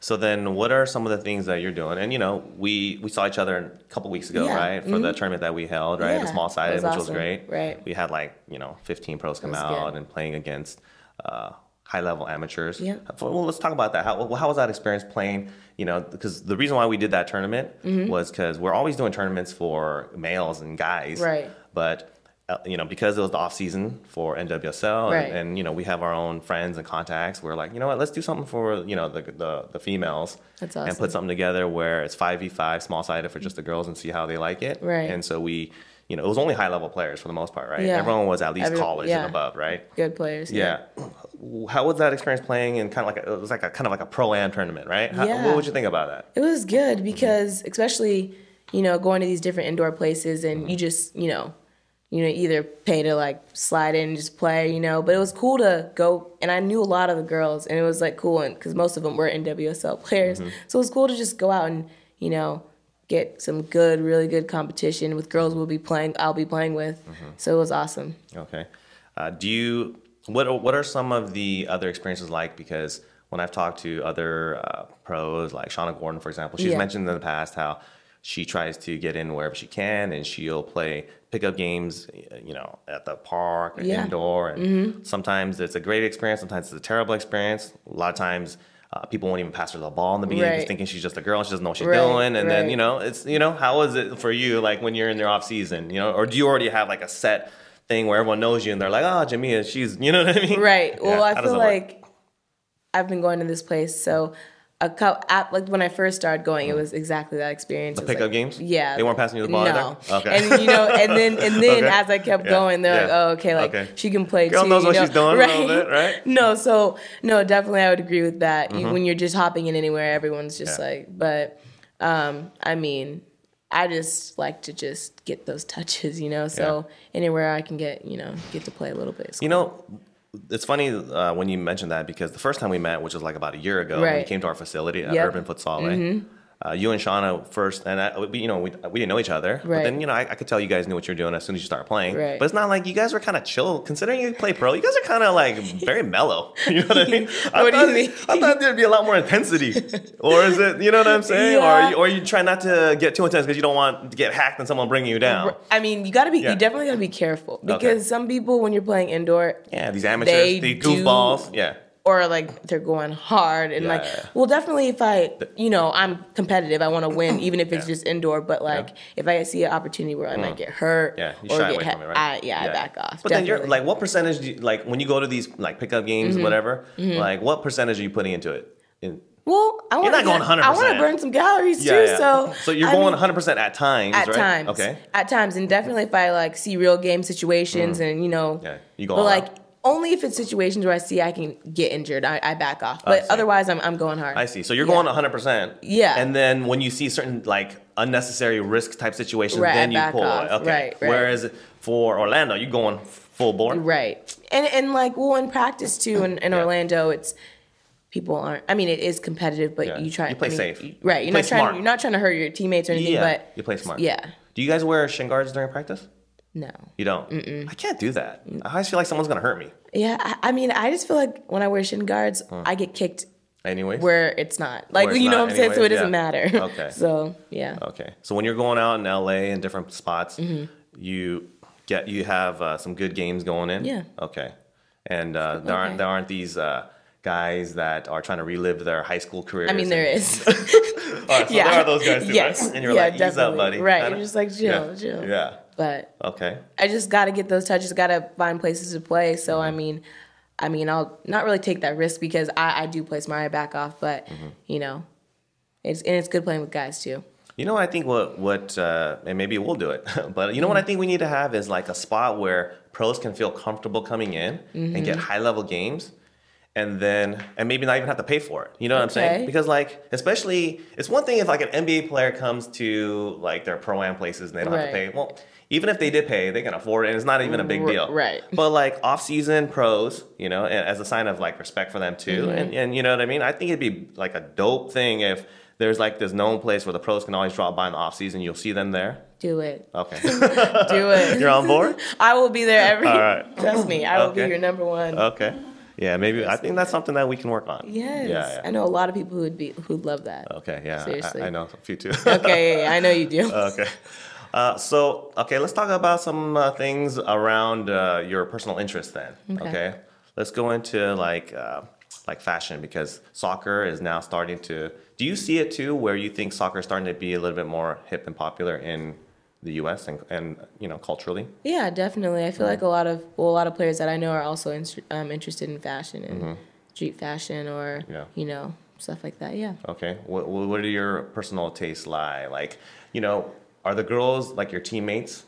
[SPEAKER 2] So then, what are some of the things that you're doing? And you know, we we saw each other a couple weeks ago,
[SPEAKER 3] Yeah. mm-hmm.
[SPEAKER 2] right, for the tournament that we held, right, the small sided,
[SPEAKER 3] was
[SPEAKER 2] which was great.
[SPEAKER 3] Right.
[SPEAKER 2] We had like you know 15 pros come out
[SPEAKER 3] good.
[SPEAKER 2] and playing against uh, high level amateurs.
[SPEAKER 3] Yeah.
[SPEAKER 2] Well, let's talk about that. How well, how was that experience playing? You know, because the reason why we did that tournament
[SPEAKER 3] Mm-hmm.
[SPEAKER 2] was because we're always doing tournaments for males and guys,
[SPEAKER 3] Right.
[SPEAKER 2] But uh, you know, because it was the off season for NWSL,
[SPEAKER 3] Right.
[SPEAKER 2] and, and you know, we have our own friends and contacts. We're like, you know what, let's do something for you know the the, the females,
[SPEAKER 3] That's
[SPEAKER 2] and put something together where it's five v five, small sided for just the girls, and see how they like it.
[SPEAKER 3] Right.
[SPEAKER 2] And so we, you know, it was only high level players for the most part, right?
[SPEAKER 3] Yeah.
[SPEAKER 2] Everyone was at least
[SPEAKER 3] Every-
[SPEAKER 2] college
[SPEAKER 3] yeah.
[SPEAKER 2] and above, right?
[SPEAKER 3] Good players.
[SPEAKER 2] Yeah. How was that experience playing in kind of like a, it was like a kind of like a pro am tournament, right? How,
[SPEAKER 3] Yeah.
[SPEAKER 2] What would you think about that?
[SPEAKER 3] It was good because especially, you know, going to these different indoor places and you just, you know, you know, either pay to like slide in and just play, you know, but it was cool to go and I knew a lot of the girls and it was like cool and cuz most of them were NWSL players. Mm-hmm. So it was cool to just go out and, you know, get some good really good competition with girls we'll be playing I'll be playing with. So it was awesome.
[SPEAKER 2] Okay. Uh, do you what are, what are some of the other experiences like? Because when I've talked to other uh, pros, like Shauna Gordon, for example, she's
[SPEAKER 3] Yeah.
[SPEAKER 2] mentioned in the past how she tries to get in wherever she can, and she'll play pickup games, you know, at the park or
[SPEAKER 3] Yeah. Mm-hmm.
[SPEAKER 2] indoor. And sometimes it's a great experience, sometimes it's a terrible experience. A lot of times. Uh, people won't even pass her the ball in the beginning, just
[SPEAKER 3] Right.
[SPEAKER 2] thinking she's just a girl. and She doesn't know what she's
[SPEAKER 3] Right,
[SPEAKER 2] doing, and then you know, it's you know, how is it for you? Like when you're in your off season, you know, or do you already have like a set thing where everyone knows you and they're like, oh, Jamia, she's, you know what I mean?
[SPEAKER 3] Right. Well, I feel
[SPEAKER 2] it work?
[SPEAKER 3] like I've been going to this place, so a couple, like when I first started going, it was exactly that experience.
[SPEAKER 2] The pickup
[SPEAKER 3] like-
[SPEAKER 2] games?
[SPEAKER 3] Yeah.
[SPEAKER 2] They weren't passing you the ball
[SPEAKER 3] no.
[SPEAKER 2] either? Okay.
[SPEAKER 3] And you know, and then and then
[SPEAKER 2] Okay.
[SPEAKER 3] as I kept
[SPEAKER 2] Yeah,
[SPEAKER 3] going, they're like, oh, okay, like
[SPEAKER 2] Okay.
[SPEAKER 3] she can play
[SPEAKER 2] Girl
[SPEAKER 3] too.
[SPEAKER 2] knows what
[SPEAKER 3] know?
[SPEAKER 2] she's doing little bit, right?
[SPEAKER 3] No, so no, definitely I would agree with that.
[SPEAKER 2] Mm-hmm.
[SPEAKER 3] You, when you're just hopping in anywhere, everyone's just
[SPEAKER 2] Yeah.
[SPEAKER 3] like, but um, I mean. I just like to just get those touches, you know. So anywhere I can get, you know, get to play a little bit.
[SPEAKER 2] You know, it's funny uh, when you mentioned that because the first time we met, which was like about a year ago, when you came to our facility at
[SPEAKER 3] Yep.
[SPEAKER 2] Urban Futsal, uh, you and Shauna first, and I, we, you know, we, we didn't know each other, but
[SPEAKER 3] Right.
[SPEAKER 2] then you know, I, I could tell you guys knew what you were doing as soon as you started playing.
[SPEAKER 3] Right.
[SPEAKER 2] But it's not like you guys were kind of chill, considering you play pro. You guys are kind of like very mellow. You know what I mean? I
[SPEAKER 3] What do you mean?
[SPEAKER 2] I thought there'd be a lot more intensity, or is it? You know what I'm saying?
[SPEAKER 3] Yeah.
[SPEAKER 2] Or you, or you try not to get too intense because you don't want to get hacked and someone bringing you down.
[SPEAKER 3] I mean, you gotta be.
[SPEAKER 2] Yeah.
[SPEAKER 3] You definitely gotta be careful because some people, when you're playing indoor,
[SPEAKER 2] Yeah, these amateurs,
[SPEAKER 3] They
[SPEAKER 2] these
[SPEAKER 3] do-
[SPEAKER 2] goofballs. Yeah.
[SPEAKER 3] Or like they're going hard and
[SPEAKER 2] Yeah,
[SPEAKER 3] like
[SPEAKER 2] yeah, yeah.
[SPEAKER 3] well definitely if i you know i'm competitive i want to win even if it's
[SPEAKER 2] Yeah.
[SPEAKER 3] just indoor but like if i see an opportunity where i might get hurt
[SPEAKER 2] Mm. Yeah, you
[SPEAKER 3] or
[SPEAKER 2] shy
[SPEAKER 3] get
[SPEAKER 2] away from it, right?
[SPEAKER 3] I, yeah, i back off
[SPEAKER 2] But then you're.
[SPEAKER 3] Mm-hmm.
[SPEAKER 2] like, what percentage? Do you, like when you go to these like pickup games, or whatever. Like, what percentage are you putting into it? In,
[SPEAKER 3] well i want
[SPEAKER 2] going
[SPEAKER 3] i want to burn some calories too so
[SPEAKER 2] so you're
[SPEAKER 3] I
[SPEAKER 2] going 100 percent at times,
[SPEAKER 3] at
[SPEAKER 2] right?
[SPEAKER 3] times
[SPEAKER 2] Okay.
[SPEAKER 3] at times and definitely if i like see real game situations and you know
[SPEAKER 2] Mm. Yeah, you go
[SPEAKER 3] but like
[SPEAKER 2] out.
[SPEAKER 3] Only if it's situations where i see i can get injured i, I back off but otherwise i'm, I'm going hard
[SPEAKER 2] I see. So you're
[SPEAKER 3] Yeah.
[SPEAKER 2] going 100 percent.
[SPEAKER 3] Yeah.
[SPEAKER 2] And then when you see certain like unnecessary risk type situations,
[SPEAKER 3] Right,
[SPEAKER 2] then you pull
[SPEAKER 3] off.
[SPEAKER 2] Okay.
[SPEAKER 3] Right, right.
[SPEAKER 2] Whereas for Orlando, you're going full bore.
[SPEAKER 3] Right. And and like well in practice too in, in
[SPEAKER 2] Yeah.
[SPEAKER 3] Orlando it's people aren't I mean it is competitive but
[SPEAKER 2] Yeah.
[SPEAKER 3] you try
[SPEAKER 2] You play
[SPEAKER 3] I mean,
[SPEAKER 2] safe.
[SPEAKER 3] you- right.
[SPEAKER 2] You
[SPEAKER 3] You're
[SPEAKER 2] play
[SPEAKER 3] not trying
[SPEAKER 2] smart.
[SPEAKER 3] you're not trying to hurt your teammates or anything
[SPEAKER 2] Yeah.
[SPEAKER 3] but
[SPEAKER 2] you play smart.
[SPEAKER 3] Yeah.
[SPEAKER 2] Do you guys wear shin guards during practice?
[SPEAKER 3] No.
[SPEAKER 2] You don't. I can't do that. I always feel like someone's gonna hurt me.
[SPEAKER 3] Yeah, I, I mean I just feel like when I wear shin guards I get kicked
[SPEAKER 2] Anyways.
[SPEAKER 3] where it's not. Like
[SPEAKER 2] it's
[SPEAKER 3] you know what I'm saying? So it
[SPEAKER 2] anyways,
[SPEAKER 3] doesn't
[SPEAKER 2] yeah.
[SPEAKER 3] matter.
[SPEAKER 2] Okay.
[SPEAKER 3] so yeah.
[SPEAKER 2] Okay. So when you're going out in LA and different spots,
[SPEAKER 3] Mm-hmm.
[SPEAKER 2] you get you have uh, some good games going in.
[SPEAKER 3] Yeah.
[SPEAKER 2] Okay. And uh, there aren't there aren't these uh, guys that are trying to relive their high school careers.
[SPEAKER 3] I mean there
[SPEAKER 2] and-
[SPEAKER 3] is.
[SPEAKER 2] All right, so
[SPEAKER 3] yeah.
[SPEAKER 2] there are those guys too,
[SPEAKER 3] yes.
[SPEAKER 2] right? And you're
[SPEAKER 3] yeah,
[SPEAKER 2] like, ease up, buddy.
[SPEAKER 3] Right.
[SPEAKER 2] Kinda-
[SPEAKER 3] You're just like chill,
[SPEAKER 2] yeah.
[SPEAKER 3] chill.
[SPEAKER 2] Yeah.
[SPEAKER 3] But
[SPEAKER 2] Okay.
[SPEAKER 3] I just got to get those touches. Got to find places to play. So I mean, I mean, I'll not really take that risk because I, I do play smart. I back off, but you know, it's and it's good playing with guys too.
[SPEAKER 2] You know, what I think what what uh, and maybe we'll do it, but you know what I think we need to have is like a spot where pros can feel comfortable coming in and
[SPEAKER 3] Mm-hmm.
[SPEAKER 2] get high level games, and then and maybe not even have to pay for it. You know what I'm saying? Because like especially it's one thing if like an NBA player comes to like their pro am places and they don't have to pay. Well, even if they did pay, they can afford it. and It's not even a big deal.
[SPEAKER 3] right.
[SPEAKER 2] But like off season pros, you know, as a sign of like respect for them too,
[SPEAKER 3] Mm-hmm.
[SPEAKER 2] and and you know what I mean. I think it'd be like a dope thing if. There's like this known place where the pros can always drop by in the off season. You'll see them there.
[SPEAKER 3] Do it.
[SPEAKER 2] Okay.
[SPEAKER 3] Do it.
[SPEAKER 2] You're on board?
[SPEAKER 3] I will be there every.
[SPEAKER 2] All right.
[SPEAKER 3] Trust me, I will
[SPEAKER 2] Okay.
[SPEAKER 3] be your number one.
[SPEAKER 2] Okay. Yeah, maybe I think that's something that we can work on.
[SPEAKER 3] yes.
[SPEAKER 2] Yeah, yeah.
[SPEAKER 3] I know a lot of people who'd be who'd love that.
[SPEAKER 2] Okay, yeah.
[SPEAKER 3] Seriously.
[SPEAKER 2] I, I know a few too.
[SPEAKER 3] Okay, yeah, yeah, I know you do.
[SPEAKER 2] okay. Uh, so, okay, let's talk about some uh, things around uh, your personal interests then. Okay.
[SPEAKER 3] Okay.
[SPEAKER 2] Let's go into like uh, like fashion because soccer is now starting to. Do you see it too, where you think soccer is starting to be a little bit more hip and popular in the U.S. and and you know culturally?
[SPEAKER 3] Yeah, definitely. I feel like a lot of well, a lot of players that I know are also in, um, interested in fashion and street fashion or
[SPEAKER 2] Mm-hmm. Yeah.
[SPEAKER 3] you know stuff like that. Yeah.
[SPEAKER 2] Okay. What, what do your personal tastes lie? Like, you know, are the girls like your teammates?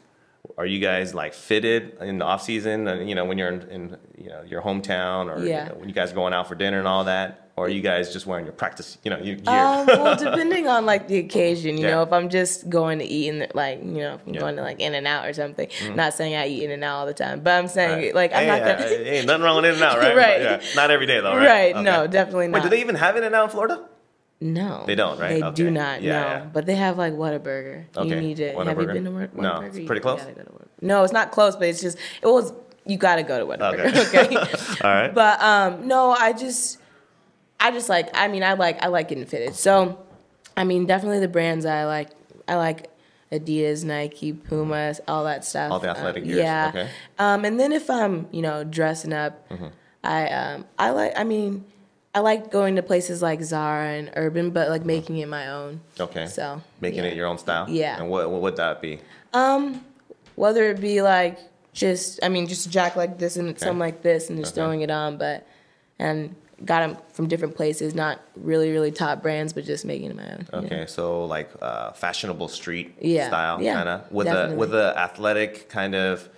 [SPEAKER 2] Are you guys like fitted in the off season? You know, when you're in, in you know your hometown, or you know, when you guys are going out for dinner and all that, or are you guys just wearing your practice, you know, your gear?
[SPEAKER 3] Um, well, depending on like the occasion, you
[SPEAKER 2] Yeah.
[SPEAKER 3] know, if I'm just going to eat in the, like, you know, if I'm
[SPEAKER 2] Yeah. Mm-hmm.
[SPEAKER 3] going to like In and Out or something. Not saying I eat In and Out all the time, but I'm saying
[SPEAKER 2] Right.
[SPEAKER 3] like I'm
[SPEAKER 2] hey,
[SPEAKER 3] not
[SPEAKER 2] uh,
[SPEAKER 3] gonna.
[SPEAKER 2] hey, nothing wrong with In and Out, right?
[SPEAKER 3] Right.
[SPEAKER 2] But, yeah, not every day though, right?
[SPEAKER 3] Right,
[SPEAKER 2] Okay.
[SPEAKER 3] no, definitely not.
[SPEAKER 2] Wait, do they even have In and Out in Florida?
[SPEAKER 3] No,
[SPEAKER 2] They don't, right?
[SPEAKER 3] They
[SPEAKER 2] Okay.
[SPEAKER 3] do not.
[SPEAKER 2] Yeah,
[SPEAKER 3] no,
[SPEAKER 2] yeah.
[SPEAKER 3] but they have like Whataburger.
[SPEAKER 2] Okay.
[SPEAKER 3] You need to. Have you been to Whataburger?
[SPEAKER 2] No, it's pretty close?
[SPEAKER 3] gotta go to No, it's not close, but it's just it was. You got to go to Whataburger.
[SPEAKER 2] Okay.
[SPEAKER 3] Okay.
[SPEAKER 2] All right.
[SPEAKER 3] But um, no, I just, I just like. I mean, I like. I like getting fitted. So, I mean, definitely the brands I like. I like Adidas, Nike, Puma, all that stuff.
[SPEAKER 2] All the athletic
[SPEAKER 3] um,
[SPEAKER 2] gears,
[SPEAKER 3] Yeah.
[SPEAKER 2] okay.
[SPEAKER 3] Um, and then if I'm, you know, dressing up,
[SPEAKER 2] Mm-hmm.
[SPEAKER 3] I um, I like. I mean, I like going to places like Zara and Urban, but like making it my own.
[SPEAKER 2] okay.
[SPEAKER 3] So
[SPEAKER 2] making
[SPEAKER 3] yeah.
[SPEAKER 2] it your own style.
[SPEAKER 3] Yeah.
[SPEAKER 2] And what, what would that be?
[SPEAKER 3] Um, whether it be like just I mean just a jacket like this and something like this and just
[SPEAKER 2] Okay.
[SPEAKER 3] throwing it on, but and got them from different places, not really really top brands, but just making it my own. you know?
[SPEAKER 2] Okay, so like uh, fashionable street
[SPEAKER 3] Yeah,
[SPEAKER 2] style,
[SPEAKER 3] yeah,
[SPEAKER 2] kind of with a with a athletic kind of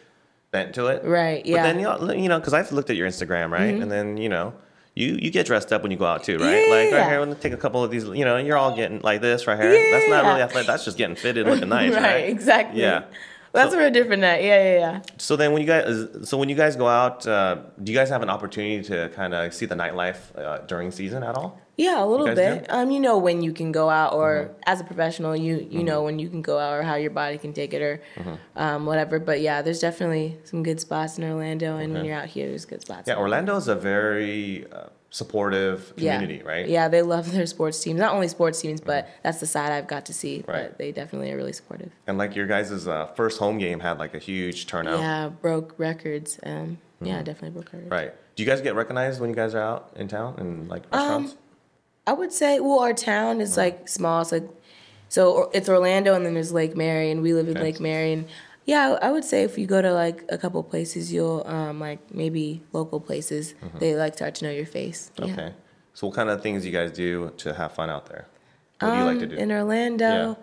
[SPEAKER 2] bent to it.
[SPEAKER 3] Right, yeah. Mm-hmm.
[SPEAKER 2] But then you know, you know, because I've looked at your Instagram, right, and then you know. You, you get dressed up when you go out too, right?
[SPEAKER 3] Yeah,
[SPEAKER 2] like right here, when take a couple of these, you know, and you're all getting like this right here. Yeah. That's not really athletic. That's just getting fitted, looking nice, right?
[SPEAKER 3] right, exactly.
[SPEAKER 2] Yeah.
[SPEAKER 3] That's
[SPEAKER 2] So-
[SPEAKER 3] a real different night. Yeah, yeah, yeah.
[SPEAKER 2] So then, when you guys, so when you guys go out, uh, do you guys have an opportunity to kind of see the nightlife uh, during season at all?
[SPEAKER 3] Yeah, a little bit.
[SPEAKER 2] do? Mm-hmm.
[SPEAKER 3] Um, you know when you can go out, or as a professional, you you know when you can go out, or how your body can take it, or
[SPEAKER 2] Mm-hmm.
[SPEAKER 3] um, whatever. But yeah, there's definitely some good spots in Orlando, and when you're out here, there's good spots.
[SPEAKER 2] Yeah, Orlando is a very uh, supportive community,
[SPEAKER 3] yeah.
[SPEAKER 2] right?
[SPEAKER 3] Yeah, they love their sports teams. Not only sports teams, but that's the side I've got to see.
[SPEAKER 2] Mm-hmm. Right.
[SPEAKER 3] But they definitely are really supportive.
[SPEAKER 2] And like your guys' uh, first home game had like a huge turnout.
[SPEAKER 3] Yeah, broke records. Um, Yeah, definitely broke records.
[SPEAKER 2] Right. Do you guys get recognized when you guys are out in town and like
[SPEAKER 3] Um. I would say, well, our town is like small. It's like, so it's Orlando, and then there's Lake Mary, and we live in
[SPEAKER 2] Okay.
[SPEAKER 3] Lake Mary. And yeah, I would say if you go to like a couple places, you'll um, like maybe local places, they like start to know your face. Yeah.
[SPEAKER 2] Mm-hmm. Okay. So what kind of things do you guys do to have fun out there? What do you like to do?
[SPEAKER 3] Um, In Orlando,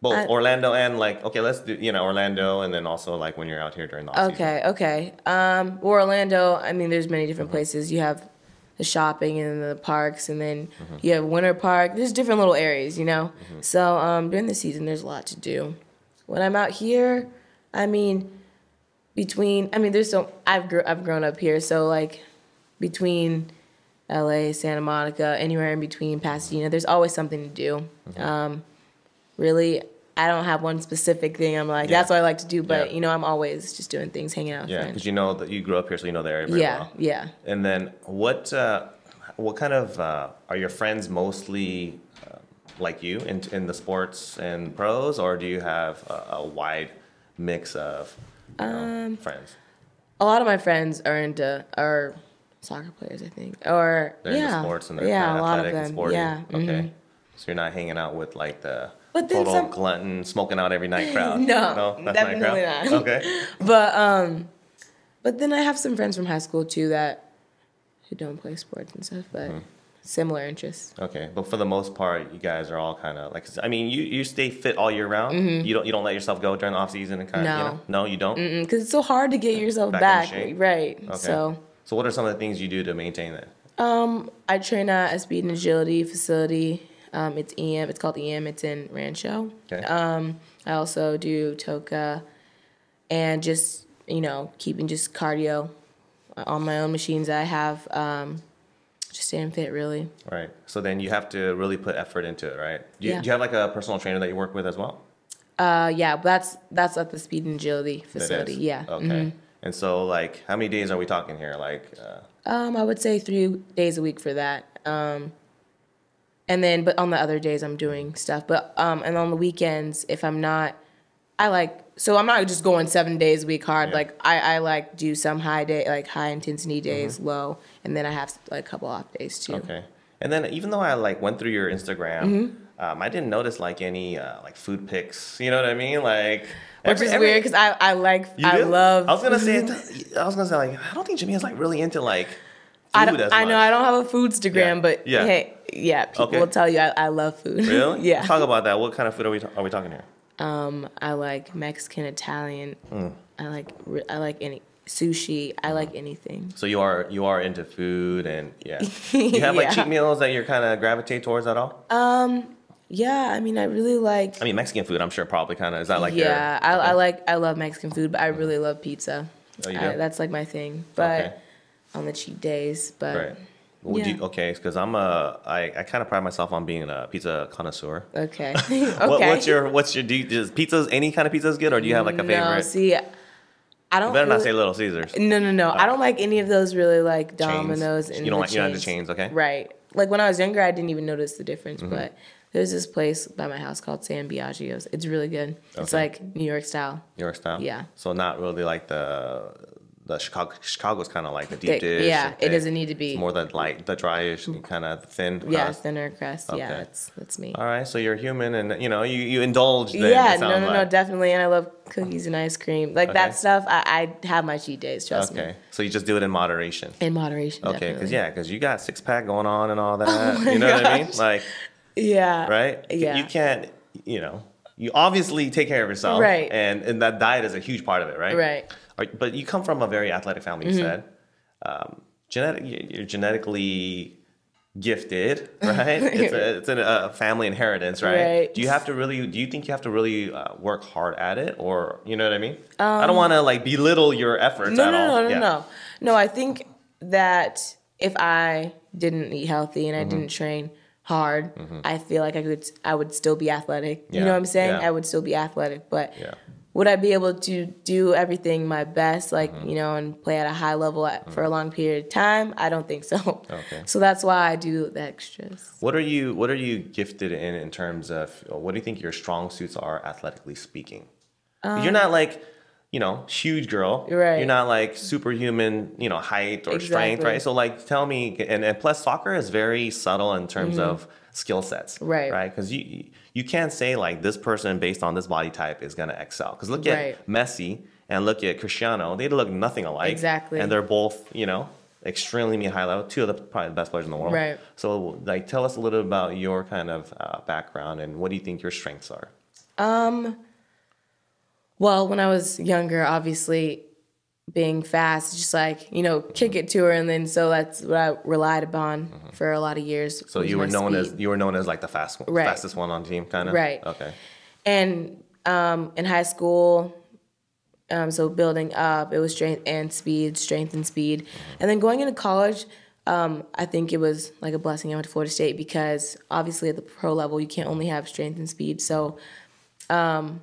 [SPEAKER 2] Both
[SPEAKER 3] I-
[SPEAKER 2] Orlando and like okay, let's do you know Orlando and then also like when you're out here during the off season.
[SPEAKER 3] Okay, okay. Um, well, Orlando, I mean, there's many different places. You have the shopping and the parks, and then you have Winter Park. There's different little areas, you know. So um, during the season, there's a lot to do. When I'm out here, I mean, between I mean, there's so I've gr- I've grown up here, so like between L.A., Santa Monica, anywhere in between, Pasadena, there's always something to do. Um, really. I don't have one specific thing. I'm like,
[SPEAKER 2] Yeah.
[SPEAKER 3] that's what I like to do. But
[SPEAKER 2] Yeah.
[SPEAKER 3] you know, I'm always just doing things, hanging out
[SPEAKER 2] Yeah, because you know that you grew up here, so you know the area very
[SPEAKER 3] yeah,
[SPEAKER 2] well.
[SPEAKER 3] yeah.
[SPEAKER 2] And then what uh, what kind of uh, are your friends mostly like you in in the sports and pros, or do you have a, a wide mix of you know,
[SPEAKER 3] Um,
[SPEAKER 2] friends?
[SPEAKER 3] A lot of my friends are into are soccer players, I think, or
[SPEAKER 2] They're
[SPEAKER 3] yeah,
[SPEAKER 2] into sports and they're
[SPEAKER 3] yeah,
[SPEAKER 2] kind
[SPEAKER 3] a
[SPEAKER 2] of
[SPEAKER 3] lot
[SPEAKER 2] athletic
[SPEAKER 3] of
[SPEAKER 2] and
[SPEAKER 3] them.
[SPEAKER 2] sporty.
[SPEAKER 3] Yeah.
[SPEAKER 2] Okay.
[SPEAKER 3] mhm.
[SPEAKER 2] So you're not hanging out with like the
[SPEAKER 3] But
[SPEAKER 2] total
[SPEAKER 3] some-
[SPEAKER 2] glutton, smoking out every night crowd.
[SPEAKER 3] No,
[SPEAKER 2] that's
[SPEAKER 3] definitely
[SPEAKER 2] crowd?
[SPEAKER 3] not.
[SPEAKER 2] Okay.
[SPEAKER 3] But um, but then I have some friends from high school too that who don't play sports and stuff, but
[SPEAKER 2] Mm-hmm.
[SPEAKER 3] Similar interests.
[SPEAKER 2] Okay, but for the most part, you guys are all kind of like. I mean, you, you stay fit all year round. You don't you don't let yourself go during the off season and kind of. You
[SPEAKER 3] Mm-hmm. No.
[SPEAKER 2] know? No, you don't.
[SPEAKER 3] Because it's so hard to get yourself
[SPEAKER 2] Back
[SPEAKER 3] back, right?
[SPEAKER 2] Okay.
[SPEAKER 3] So
[SPEAKER 2] So what are some of the things you do to maintain that?
[SPEAKER 3] Um, I train at a speed and agility facility. Um, it's EM. It's called EM. It's in Rancho.
[SPEAKER 2] Okay.
[SPEAKER 3] Um, I also do Toka, and just you know keeping just cardio on my own machines I have. Um, just staying fit, really.
[SPEAKER 2] Right. So then you have to really put effort into it, right? Do you,
[SPEAKER 3] Yeah.
[SPEAKER 2] do you have like a personal trainer that you work with as well?
[SPEAKER 3] Uh, yeah, that's that's at the speed and agility facility. Yeah.
[SPEAKER 2] Okay.
[SPEAKER 3] mhm.
[SPEAKER 2] And so like, how many days are we talking here? Like, uh,
[SPEAKER 3] Um, I would say three days a week for that. Um, and then, but on the other days, I'm doing stuff. But um, and on the weekends, if I'm not, I like so I'm not just going seven days a week hard.
[SPEAKER 2] Yeah.
[SPEAKER 3] Like I, I like do some high day, like high intensity days,
[SPEAKER 2] Mm-hmm.
[SPEAKER 3] low, and then I have like a couple off days too.
[SPEAKER 2] okay. And then even though I like went through your Instagram,
[SPEAKER 3] Mm-hmm.
[SPEAKER 2] um, I didn't notice like any uh, like food pics. You know what I mean? Like,
[SPEAKER 3] Which
[SPEAKER 2] every-
[SPEAKER 3] is
[SPEAKER 2] every-
[SPEAKER 3] weird because I, I like I love.
[SPEAKER 2] I was gonna say. I was gonna say like I don't think Jimmy is like really into like food
[SPEAKER 3] I, don't, I know. I don't have a foodstagram,
[SPEAKER 2] Yeah.
[SPEAKER 3] but
[SPEAKER 2] Yeah.
[SPEAKER 3] hey, yeah, people
[SPEAKER 2] Okay.
[SPEAKER 3] will tell you I, I love food.
[SPEAKER 2] Really?
[SPEAKER 3] yeah.
[SPEAKER 2] Talk about that. What kind of food are we are we talking here?
[SPEAKER 3] Um, I like Mexican, Italian.
[SPEAKER 2] Hmm.
[SPEAKER 3] I like I like any sushi. I like anything.
[SPEAKER 2] So you are you are into food and yeah. You have like
[SPEAKER 3] Yeah.
[SPEAKER 2] cheat meals that you're kind of gravitate towards at all?
[SPEAKER 3] Um, yeah, I mean, I really like.
[SPEAKER 2] I mean, Mexican food. I'm sure probably kind of is that like your-
[SPEAKER 3] yeah, I, I like I love Mexican food, but I really love pizza.
[SPEAKER 2] Oh, you
[SPEAKER 3] I- that's like my thing. But
[SPEAKER 2] Okay.
[SPEAKER 3] on the cheat days, but
[SPEAKER 2] Right. Well, do
[SPEAKER 3] Yeah.
[SPEAKER 2] you, okay, because I'm a I, I kind of pride myself on being a pizza connoisseur.
[SPEAKER 3] okay, okay.
[SPEAKER 2] What, what's your what's your do you, is pizzas any kind of pizzas good or do you have like a
[SPEAKER 3] no?
[SPEAKER 2] favorite?
[SPEAKER 3] See, I don't.
[SPEAKER 2] you better not say Little Caesars.
[SPEAKER 3] No, no, no. I don't like any of those really like
[SPEAKER 2] Chains.
[SPEAKER 3] Domino's and
[SPEAKER 2] You don't
[SPEAKER 3] the
[SPEAKER 2] like you don't like the
[SPEAKER 3] chains.
[SPEAKER 2] chains, okay?
[SPEAKER 3] Right. Like when I was younger, I didn't even notice the difference.
[SPEAKER 2] Mm-hmm.
[SPEAKER 3] But there's this place by my house called San Biagio's. It's really good. It's like New York style.
[SPEAKER 2] New York style.
[SPEAKER 3] Yeah.
[SPEAKER 2] So not really like the the Chicago. Chicago's kind of like the deep
[SPEAKER 3] Thick.
[SPEAKER 2] dish.
[SPEAKER 3] Yeah, it doesn't need to be-
[SPEAKER 2] It's more than like the dryish, kind of thin. Crust.
[SPEAKER 3] Yeah,
[SPEAKER 2] uh,
[SPEAKER 3] thinner crust. Yeah, that's that's me.
[SPEAKER 2] All right, so you're human, and you know you you indulge. Then,
[SPEAKER 3] yeah,
[SPEAKER 2] it
[SPEAKER 3] no,
[SPEAKER 2] sounds
[SPEAKER 3] no, no, definitely. And I love cookies and ice cream. Like
[SPEAKER 2] Okay.
[SPEAKER 3] that stuff. I, I have my cheat days. Trust
[SPEAKER 2] Okay,
[SPEAKER 3] me.
[SPEAKER 2] Okay, so you just do it in moderation.
[SPEAKER 3] In moderation.
[SPEAKER 2] Okay, because.
[SPEAKER 3] Oh
[SPEAKER 2] yeah, because you got six pack going on and all oh that.
[SPEAKER 3] my
[SPEAKER 2] you know what I mean? Like,
[SPEAKER 3] Yeah.
[SPEAKER 2] right?
[SPEAKER 3] Yeah.
[SPEAKER 2] You can't, you know, you obviously take care of yourself,
[SPEAKER 3] Right.
[SPEAKER 2] And and that diet is a huge part of it, right?
[SPEAKER 3] Right.
[SPEAKER 2] Are- But you come from a very athletic family.
[SPEAKER 3] Mm-hmm.
[SPEAKER 2] You said, um, genetic, you're genetically gifted, right? it's a, it's a family inheritance, right?
[SPEAKER 3] Right.
[SPEAKER 2] Do you have to really? Do you think you have to really uh, work hard at it, or you know what I mean? I don't want to like belittle your efforts
[SPEAKER 3] Um, No,
[SPEAKER 2] at
[SPEAKER 3] no,
[SPEAKER 2] all.
[SPEAKER 3] no, no,
[SPEAKER 2] Yeah.
[SPEAKER 3] no. No, I think that if I didn't eat healthy and I
[SPEAKER 2] Mm-hmm.
[SPEAKER 3] didn't train hard, I feel like I could I would still be athletic. You know what I'm saying?
[SPEAKER 2] yeah.
[SPEAKER 3] I would still be athletic, but
[SPEAKER 2] Yeah.
[SPEAKER 3] Would I be able to do everything my best, like
[SPEAKER 2] Mm-hmm.
[SPEAKER 3] you know, and play at a high level at, for a long period of time? I don't think so.
[SPEAKER 2] Okay.
[SPEAKER 3] So that's why I do the extras.
[SPEAKER 2] What are you What are you gifted in in terms of what do you think your strong suits are athletically speaking?
[SPEAKER 3] Um,
[SPEAKER 2] You're not like you know, huge girl.
[SPEAKER 3] Right.
[SPEAKER 2] You're not like superhuman, you know, height or strength, right? So like, tell me, and, and plus soccer is very subtle in terms of skill sets,
[SPEAKER 3] Mm-hmm. Right.
[SPEAKER 2] Right. Because you you can't say like this person based on this body type is gonna excel. Because look
[SPEAKER 3] Right.
[SPEAKER 2] at Messi and look at Cristiano, they look nothing alike.
[SPEAKER 3] Exactly.
[SPEAKER 2] And they're both, you know, extremely high level. Two of the probably the best players in the world.
[SPEAKER 3] Right.
[SPEAKER 2] So like, tell us a little bit about your kind of uh, background and what do you think your strengths are? Um.
[SPEAKER 3] Well, when I was younger, obviously being fast, just like, you know, kick it to her and then so that's what I relied upon for a lot of years.
[SPEAKER 2] Mm-hmm. So you were known as you were known as like the fast one,
[SPEAKER 3] Right.
[SPEAKER 2] fastest one on the team, kind of.
[SPEAKER 3] Right.
[SPEAKER 2] Okay.
[SPEAKER 3] And um, in high school, um, so building up, it was strength and speed, strength and speed. And then going into college, um, I think it was like a blessing I went to Florida State because obviously at the pro level, you can't only have strength and speed. So um,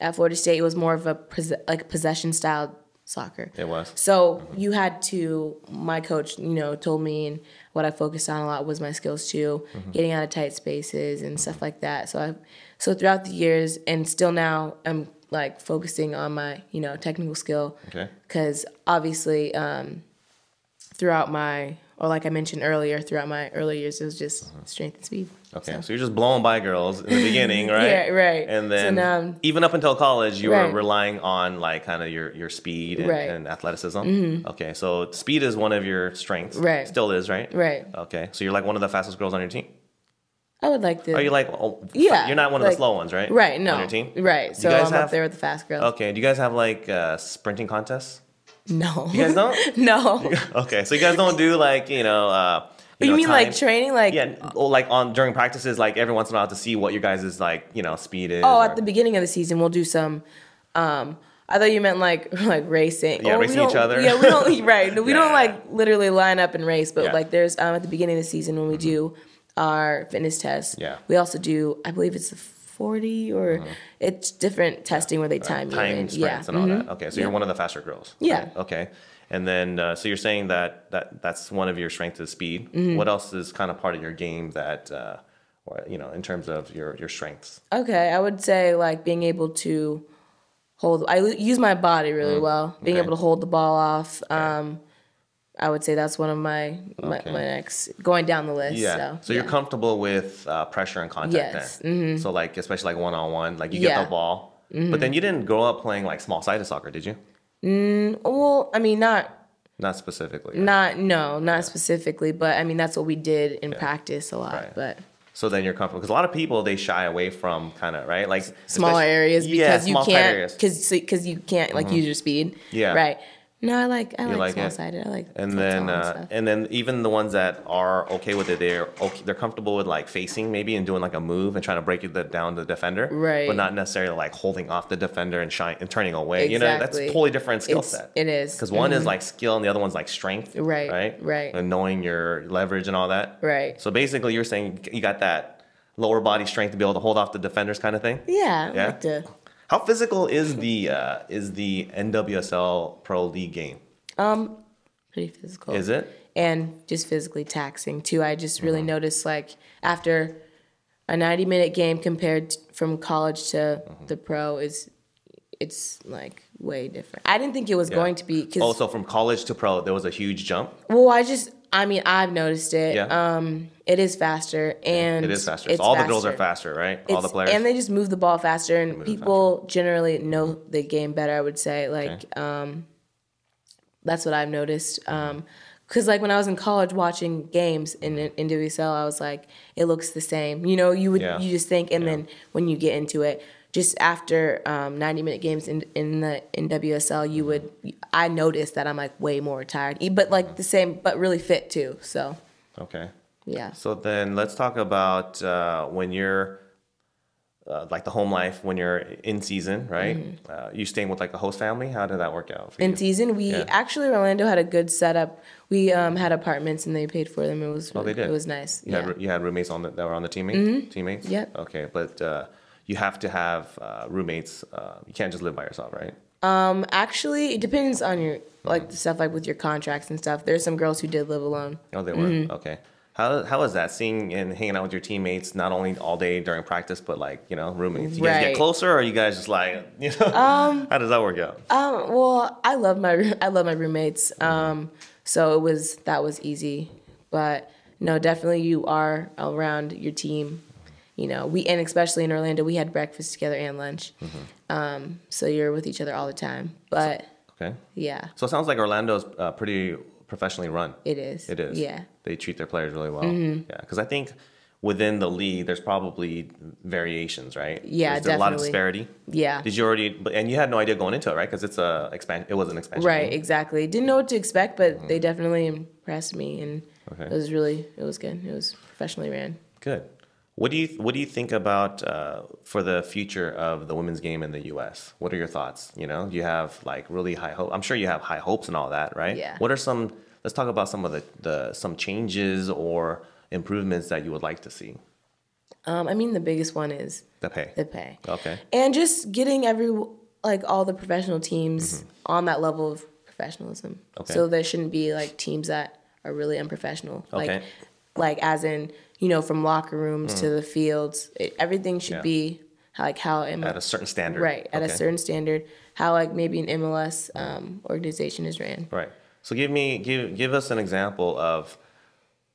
[SPEAKER 3] at Florida State, it was more of a like possession style soccer.
[SPEAKER 2] It was.
[SPEAKER 3] So you had to. My coach, you know, told me, and what I focused on a lot was my skills too, getting out of tight spaces and stuff like that. So I, so throughout the years, and still now, I'm like focusing on my, you know, technical skill.
[SPEAKER 2] Okay.
[SPEAKER 3] Because obviously, um, throughout my, or like I mentioned earlier, throughout my early years, it was just strength and speed.
[SPEAKER 2] Okay, so.
[SPEAKER 3] So-
[SPEAKER 2] you're just blowing by girls in the beginning, right?
[SPEAKER 3] Yeah, right.
[SPEAKER 2] And
[SPEAKER 3] So
[SPEAKER 2] then
[SPEAKER 3] now I'm-
[SPEAKER 2] even up until college, you were relying on like kind of your your speed and,
[SPEAKER 3] Right. Mm-hmm.
[SPEAKER 2] athleticism. Okay, so speed is one of your strengths.
[SPEAKER 3] Right.
[SPEAKER 2] Still is, right?
[SPEAKER 3] Right.
[SPEAKER 2] Okay, so you're like one of the fastest girls on your team.
[SPEAKER 3] I would like to.
[SPEAKER 2] Are you like? Oh,
[SPEAKER 3] Yeah,
[SPEAKER 2] You're not one of the slow ones, right?
[SPEAKER 3] Right. No.
[SPEAKER 2] On your team.
[SPEAKER 3] Right. So
[SPEAKER 2] you guys
[SPEAKER 3] I'm
[SPEAKER 2] have?
[SPEAKER 3] up there with the fast girls.
[SPEAKER 2] Okay. Do you guys have like uh, sprinting contests?
[SPEAKER 3] No.
[SPEAKER 2] You guys don't?
[SPEAKER 3] no.
[SPEAKER 2] okay, so you guys don't do like you know. Uh, you,
[SPEAKER 3] you
[SPEAKER 2] know,
[SPEAKER 3] mean like training? Like
[SPEAKER 2] Yeah, or like on during practices, like every once in a while to see what your guys is like, you know, speed is.
[SPEAKER 3] Oh,
[SPEAKER 2] or-
[SPEAKER 3] at the beginning of the season, we'll do some. Um, I thought you meant like like racing.
[SPEAKER 2] Yeah,
[SPEAKER 3] Or
[SPEAKER 2] racing each other.
[SPEAKER 3] Yeah, we don't. Right. We
[SPEAKER 2] Yeah.
[SPEAKER 3] don't like literally line up and race, but
[SPEAKER 2] Yeah.
[SPEAKER 3] like there's um, at the beginning of the season when we do our fitness test.
[SPEAKER 2] Yeah.
[SPEAKER 3] We also do. I believe it's the forty or it's different testing where they time you.
[SPEAKER 2] time sprints
[SPEAKER 3] yeah.
[SPEAKER 2] and all
[SPEAKER 3] mhm.
[SPEAKER 2] that. Okay, so you're one of the faster girls.
[SPEAKER 3] Yeah.
[SPEAKER 2] right? Okay, and then uh, so you're saying that that that's one of your strengths is speed.
[SPEAKER 3] Mm-hmm.
[SPEAKER 2] What else is kind of part of your game that, uh, or you know, in terms of your your strengths?
[SPEAKER 3] Okay, I would say like being able to hold. I l- use my body really well. Being
[SPEAKER 2] okay.
[SPEAKER 3] able to hold the ball off. Um, I would say that's one of my my,
[SPEAKER 2] Okay.
[SPEAKER 3] my next going down the list.
[SPEAKER 2] Yeah.
[SPEAKER 3] So,
[SPEAKER 2] So, you're comfortable with uh, pressure and contact there.
[SPEAKER 3] Yes. Mm-hmm.
[SPEAKER 2] So like especially like one on one, like you get
[SPEAKER 3] Yeah. Mm-hmm.
[SPEAKER 2] the ball, but then you didn't grow up playing like small sided soccer, did you?
[SPEAKER 3] Well, I mean, not
[SPEAKER 2] Not specifically. right?
[SPEAKER 3] not no, not specifically, but I mean that's what we did in practice a lot.
[SPEAKER 2] Right.
[SPEAKER 3] But
[SPEAKER 2] So then you're comfortable because a lot of people they shy away from kind of right like
[SPEAKER 3] smaller areas
[SPEAKER 2] yeah,
[SPEAKER 3] because you
[SPEAKER 2] small,
[SPEAKER 3] can't
[SPEAKER 2] areas. Mm-hmm.
[SPEAKER 3] because because you can't like use your speed.
[SPEAKER 2] Yeah.
[SPEAKER 3] Right. No, I like I like,
[SPEAKER 2] like it?
[SPEAKER 3] small sided. I like
[SPEAKER 2] and then uh, and then even the ones that are okay with it, they're okay, they're comfortable with like facing maybe and doing like a move and trying to break it the, down the defender,
[SPEAKER 3] Right.
[SPEAKER 2] But not necessarily like holding off the defender and shine and turning away. You know, that's
[SPEAKER 3] Exactly.
[SPEAKER 2] totally different skill
[SPEAKER 3] It's-
[SPEAKER 2] set.
[SPEAKER 3] it is.
[SPEAKER 2] because one is like skill and the other one's like strength,
[SPEAKER 3] Right,
[SPEAKER 2] Right,
[SPEAKER 3] right.
[SPEAKER 2] and knowing your leverage and all that,
[SPEAKER 3] Right.
[SPEAKER 2] So basically, you're saying you got that lower body strength to be able to hold off the defenders, kind of thing.
[SPEAKER 3] yeah, I
[SPEAKER 2] Yeah?
[SPEAKER 3] like to.
[SPEAKER 2] How physical is the uh, is the NWSL Pro League game?
[SPEAKER 3] Um, Pretty physical.
[SPEAKER 2] Is it?
[SPEAKER 3] and just physically taxing too. I just really
[SPEAKER 2] Mm-hmm.
[SPEAKER 3] noticed like after a 90 minute game compared t- from college to
[SPEAKER 2] Mm-hmm.
[SPEAKER 3] the pro is it's like way different. I didn't think it was going to be because
[SPEAKER 2] Also, from college to pro, there was a huge jump.
[SPEAKER 3] well, I just I mean I've noticed it.
[SPEAKER 2] Yeah.
[SPEAKER 3] Um, it is faster and
[SPEAKER 2] It is faster.
[SPEAKER 3] It's
[SPEAKER 2] all the girls are faster, right? all the players.
[SPEAKER 3] and they just move the ball faster, and people generally know the game better. I would say like um, that's what I've noticed. Um, Cause like when I was in college watching games in NWSL, I was like, it looks the same. You know, you would
[SPEAKER 2] Yeah.
[SPEAKER 3] you just think, and then when you get into it, just after um, ninety minute games in in the NWSL, you would I noticed that I'm like way more tired, but like the same, but really fit too. So
[SPEAKER 2] okay.
[SPEAKER 3] yeah.
[SPEAKER 2] So then let's talk about uh, when you're uh, like the home life when you're in season, right? Uh, you staying with like the host family. How did that work out for
[SPEAKER 3] Mm-hmm. in
[SPEAKER 2] you?
[SPEAKER 3] season we
[SPEAKER 2] Yeah.
[SPEAKER 3] actually orlando had a good setup we um, had apartments and they paid for them it was
[SPEAKER 2] Oh, they did.
[SPEAKER 3] it was nice
[SPEAKER 2] You
[SPEAKER 3] yeah Mm-hmm.
[SPEAKER 2] had you had roommates on the, that were on the teammates. Teammates.
[SPEAKER 3] Yep.
[SPEAKER 2] Okay, but uh, you have to have uh, roommates. Uh, you can't just live by yourself, right?
[SPEAKER 3] um actually it depends on your like the stuff like with your contracts and stuff there's some girls who did live alone
[SPEAKER 2] Oh, they were. Okay. How how is that seeing and hanging out with your teammates not only all day during practice but like you know roommates? You guys get closer, or are you guys just like you know? how does that work out?
[SPEAKER 3] Um, well, I love my I love my roommates. Um, so it was that was easy, but no, definitely you are around your team. You know, we and especially in Orlando, we had breakfast together and lunch. Um, so you're with each other all the time. But
[SPEAKER 2] Okay.
[SPEAKER 3] yeah,
[SPEAKER 2] So it sounds like Orlando's uh, pretty professionally run.
[SPEAKER 3] it is.
[SPEAKER 2] It is.
[SPEAKER 3] Yeah.
[SPEAKER 2] They treat their players really well.
[SPEAKER 3] Mm-hmm.
[SPEAKER 2] Yeah, because I think within the league, there's probably variations, right?
[SPEAKER 3] Yeah,
[SPEAKER 2] Is there a lot of disparity?
[SPEAKER 3] Yeah.
[SPEAKER 2] Did you already? And you had no idea going into it, right? Because it's a expansion. It was an expansion.
[SPEAKER 3] Right,
[SPEAKER 2] league.
[SPEAKER 3] exactly. Didn't know what to expect, but they definitely impressed me, and
[SPEAKER 2] Okay.
[SPEAKER 3] it was really it was good. It was professionally ran.
[SPEAKER 2] Good. What do you What do you think about uh, for the future of the women's game in the U.S.? What are your thoughts? You know, you have like really high hope. I'm sure you have high hopes and all that, right?
[SPEAKER 3] Yeah.
[SPEAKER 2] What are some? Let's talk about some of the, the some changes or improvements that you would like to see.
[SPEAKER 3] Um, I mean, the biggest one is
[SPEAKER 2] The pay.
[SPEAKER 3] the pay.
[SPEAKER 2] Okay.
[SPEAKER 3] and just getting every like all the professional teams
[SPEAKER 2] Mm-hmm.
[SPEAKER 3] on that level of professionalism.
[SPEAKER 2] Okay.
[SPEAKER 3] So there shouldn't be like teams that are really unprofessional. Like
[SPEAKER 2] Okay.
[SPEAKER 3] like as in, you know, from locker rooms to the fields. It, everything should
[SPEAKER 2] Mm. Yeah.
[SPEAKER 3] be like how
[SPEAKER 2] At a certain standard.
[SPEAKER 3] right, at a certain standard, how like maybe an MLS um, organization is ran.
[SPEAKER 2] Right. So give me give give us an example of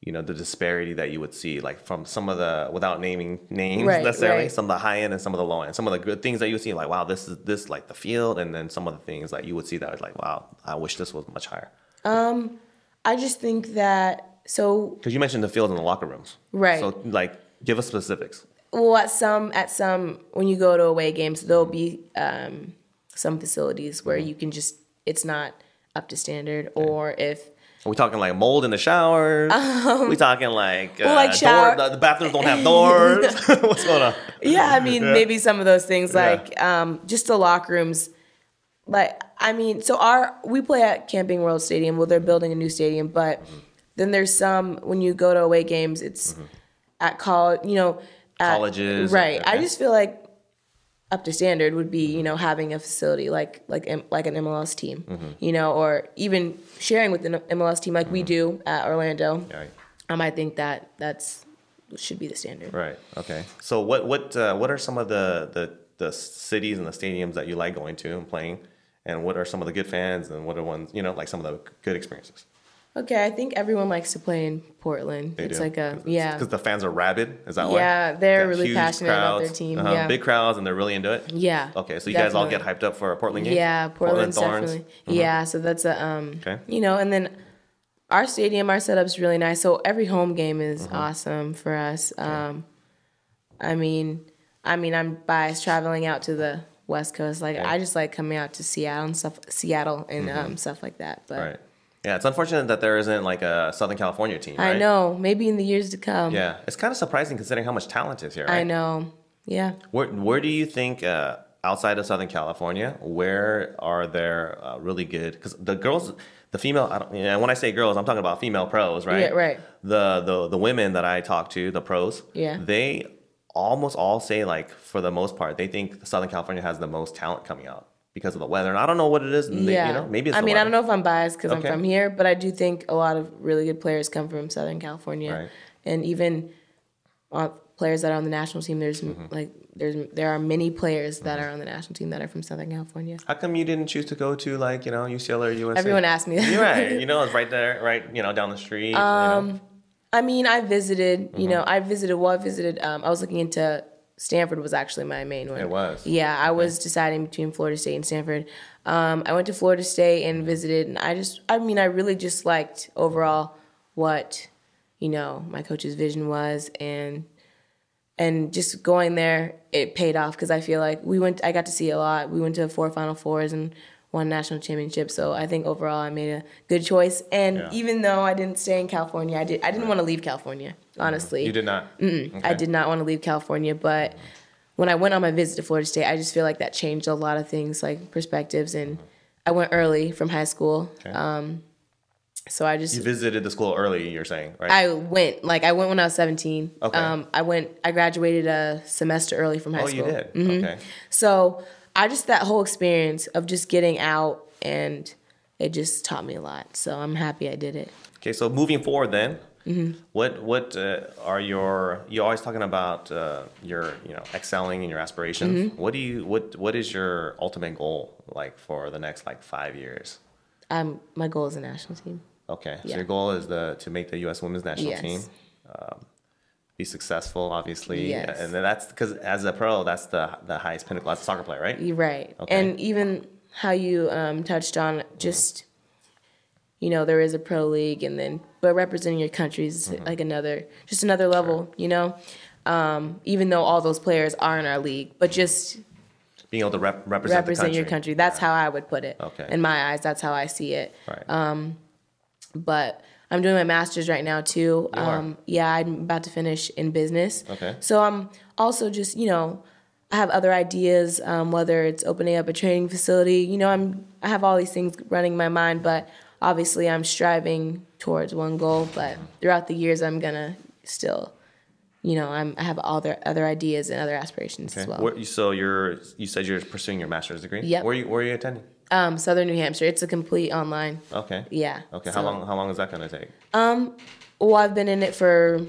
[SPEAKER 2] you know the disparity that you would see like from some of the without naming names
[SPEAKER 3] Right,
[SPEAKER 2] necessarily
[SPEAKER 3] right.
[SPEAKER 2] some of the high end and some of the low end some of the good things that you would see like wow this is this like the field and then some of the things that you would see that was like wow I wish this was much higher um
[SPEAKER 3] I just think that so
[SPEAKER 2] because you mentioned the field and the locker rooms.
[SPEAKER 3] Right.
[SPEAKER 2] so like give us specifics.
[SPEAKER 3] Well at some at some when you go to away games there'll be um, some facilities where
[SPEAKER 2] Mm-hmm.
[SPEAKER 3] you can just it's not up to standard or if
[SPEAKER 2] are we talking like mold in the showers? We talking like uh,
[SPEAKER 3] Um, like
[SPEAKER 2] door-
[SPEAKER 3] shower-
[SPEAKER 2] the, the bathrooms don't have doors? What's going on?
[SPEAKER 3] Yeah i mean maybe some of those things
[SPEAKER 2] Yeah.
[SPEAKER 3] like um, just the locker rooms. Like i mean so our we play at camping world stadium. Well they're building a new stadium but
[SPEAKER 2] Mm-hmm.
[SPEAKER 3] Then there's some when you go to away games it's at college you know at-
[SPEAKER 2] Colleges,
[SPEAKER 3] right i just feel like up to standard would be you know having a facility like like like an MLS team,
[SPEAKER 2] Mm-hmm.
[SPEAKER 3] you know, or even sharing with an MLS team like we do at Orlando.
[SPEAKER 2] right
[SPEAKER 3] Um, I think that that's should be the standard.
[SPEAKER 2] Right. Okay. So what what uh, what are some of the, the the cities and the stadiums that you like going to and playing, and what are some of the good fans and what are ones you know like some of the good experiences?
[SPEAKER 3] Okay, I think everyone likes to play in Portland.
[SPEAKER 2] They
[SPEAKER 3] it's
[SPEAKER 2] do?
[SPEAKER 3] like a yeah,
[SPEAKER 2] because the fans are rabid. Is that why?
[SPEAKER 3] Yeah, they're really passionate about their team,
[SPEAKER 2] uh-huh,
[SPEAKER 3] yeah.
[SPEAKER 2] big crowds and they're really into it.
[SPEAKER 3] yeah.
[SPEAKER 2] Okay, so you guys all get hyped up for a Portland game.
[SPEAKER 3] Yeah, Portland
[SPEAKER 2] Thorns?
[SPEAKER 3] definitely. Yeah, so that's a um,
[SPEAKER 2] Okay.
[SPEAKER 3] you know, and then our stadium, our setup's really nice. So every home game is
[SPEAKER 2] Mm-hmm.
[SPEAKER 3] awesome for us. Um, I mean, I mean, I'm biased traveling out to the West Coast. Like, I just like coming out to Seattle and stuff, Seattle and um, stuff like that. But
[SPEAKER 2] Mm-hmm. Right. Yeah, it's unfortunate that there isn't like a Southern California team.
[SPEAKER 3] I know, maybe in the years to come.
[SPEAKER 2] Yeah, it's kind of surprising considering how much talent is here. Right?
[SPEAKER 3] I know. Yeah.
[SPEAKER 2] Where where do you think uh, outside of Southern California, where are there uh, really good? Because the girls, the female, I don't, and when I say girls, I'm talking about female pros, right?
[SPEAKER 3] Yeah, right.
[SPEAKER 2] The the the women that I talk to, the pros,
[SPEAKER 3] Yeah.
[SPEAKER 2] they almost all say like for the most part, they think Southern California has the most talent coming out because of the weather. And I don't know what it is. they-
[SPEAKER 3] Yeah.
[SPEAKER 2] you know, maybe it's
[SPEAKER 3] I mean, I don't know if I'm biased because
[SPEAKER 2] Okay.
[SPEAKER 3] I'm from here, but I do think a lot of really good players come from Southern California,
[SPEAKER 2] Right.
[SPEAKER 3] and even uh, players that are on the national team. There's
[SPEAKER 2] Mm-hmm.
[SPEAKER 3] like there's there are many players that are on the national team that are from Southern California.
[SPEAKER 2] How come you didn't choose to go to like you know UCLA or USC?
[SPEAKER 3] Everyone asked me that.
[SPEAKER 2] You're right. You know, it's right there, right? You know, down the street. you
[SPEAKER 3] Um,
[SPEAKER 2] know.
[SPEAKER 3] I mean, I visited.
[SPEAKER 2] Mm-hmm.
[SPEAKER 3] You know, I visited. Well, I visited. Um, I was looking into Stanford. Was actually my main one.
[SPEAKER 2] It was.
[SPEAKER 3] Yeah, I was deciding between Florida State and Stanford. Um, I went to Florida State and visited, and I just, I mean, I really just liked overall what, you know, my coach's vision was, and and just going there, it paid off because I feel like we went. I got to see a lot. We went to four Final Fours and won national championship. So I think overall, I made a good choice. And
[SPEAKER 2] Yeah.
[SPEAKER 3] even though I didn't stay in California, I did. I didn't want to leave California. Honestly,
[SPEAKER 2] You did not.
[SPEAKER 3] I did not want to leave California, but when I went on my visit to Florida State, I just feel like that changed a lot of things, like perspectives. And I went early from high school, Okay. um, so I just
[SPEAKER 2] You visited the school early. You're saying, right?
[SPEAKER 3] I went like I went when I was seventeen.
[SPEAKER 2] Okay.
[SPEAKER 3] Um, I went. I graduated a semester early from high
[SPEAKER 2] oh,
[SPEAKER 3] school.
[SPEAKER 2] you did.
[SPEAKER 3] Mhm.
[SPEAKER 2] Okay.
[SPEAKER 3] So I just that whole experience of just getting out and it just taught me a lot. So I'm happy I did it.
[SPEAKER 2] Okay. So moving forward, then,
[SPEAKER 3] Mm-hmm.
[SPEAKER 2] What what uh, are your you always talking about uh, your you know excelling and your aspirations?
[SPEAKER 3] Mm-hmm.
[SPEAKER 2] What do you what what is your ultimate goal like for the next like five years?
[SPEAKER 3] Um, my goal is a national team.
[SPEAKER 2] Okay, so your goal is the to make the U.S. Women's National
[SPEAKER 3] Yes.
[SPEAKER 2] Team, um, be successful, obviously,
[SPEAKER 3] Yes.
[SPEAKER 2] and then that's because as a pro, that's the the highest pinnacle as a soccer player, right?
[SPEAKER 3] You're right.
[SPEAKER 2] Okay.
[SPEAKER 3] And even how you um, touched on just, you know, there is a pro league, and then but representing your country is
[SPEAKER 2] Mm-hmm.
[SPEAKER 3] like another, just another level. You know, um, even though all those players are in our league, but just
[SPEAKER 2] Being able to rep- represent,
[SPEAKER 3] represent
[SPEAKER 2] the
[SPEAKER 3] your country. That's how I would put it.
[SPEAKER 2] Okay.
[SPEAKER 3] In my eyes, that's how I see it.
[SPEAKER 2] Right.
[SPEAKER 3] But I'm doing my master's right now too. Um, yeah, I'm about to finish in business.
[SPEAKER 2] Okay.
[SPEAKER 3] So I'm also just you know I have other ideas, um, whether it's opening up a training facility. You know, I'm I have all these things running in my mind, but obviously I'm striving towards one goal. But throughout the years, I'm gonna still, you know, I'm I have all other other ideas and other aspirations as well.
[SPEAKER 2] Where, so you're you said you're pursuing your master's degree.
[SPEAKER 3] Yep.
[SPEAKER 2] Where you where are you attending?
[SPEAKER 3] Um, Southern New Hampshire. It's a complete online.
[SPEAKER 2] Okay.
[SPEAKER 3] Yeah.
[SPEAKER 2] Okay.
[SPEAKER 3] So-
[SPEAKER 2] How long how long is that gonna take? Um.
[SPEAKER 3] Well, I've been in it for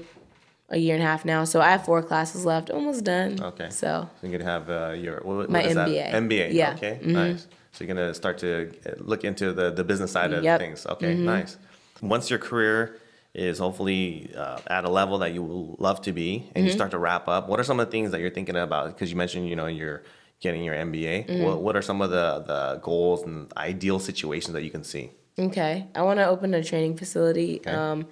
[SPEAKER 3] a year and a half now, so I have four classes left, almost done.
[SPEAKER 2] Okay.
[SPEAKER 3] So
[SPEAKER 2] So you're gonna have uh, your what, what
[SPEAKER 3] My
[SPEAKER 2] is that?
[SPEAKER 3] MBA.
[SPEAKER 2] MBA.
[SPEAKER 3] Yeah. Mm-hmm.
[SPEAKER 2] Okay. Nice. So you're gonna start to look into the the business side of
[SPEAKER 3] Yep. Mm-hmm.
[SPEAKER 2] things. Okay. Nice. Once your career is hopefully uh, at a level that you will love to be, and
[SPEAKER 3] Mm-hmm.
[SPEAKER 2] you start to wrap up, what are some of the things that you're thinking about? Because you mentioned you know you're getting your MBA.
[SPEAKER 3] Mm-hmm.
[SPEAKER 2] What, what are some of the the goals and ideal situations that you can see?
[SPEAKER 3] Okay. I want to open a training facility, um,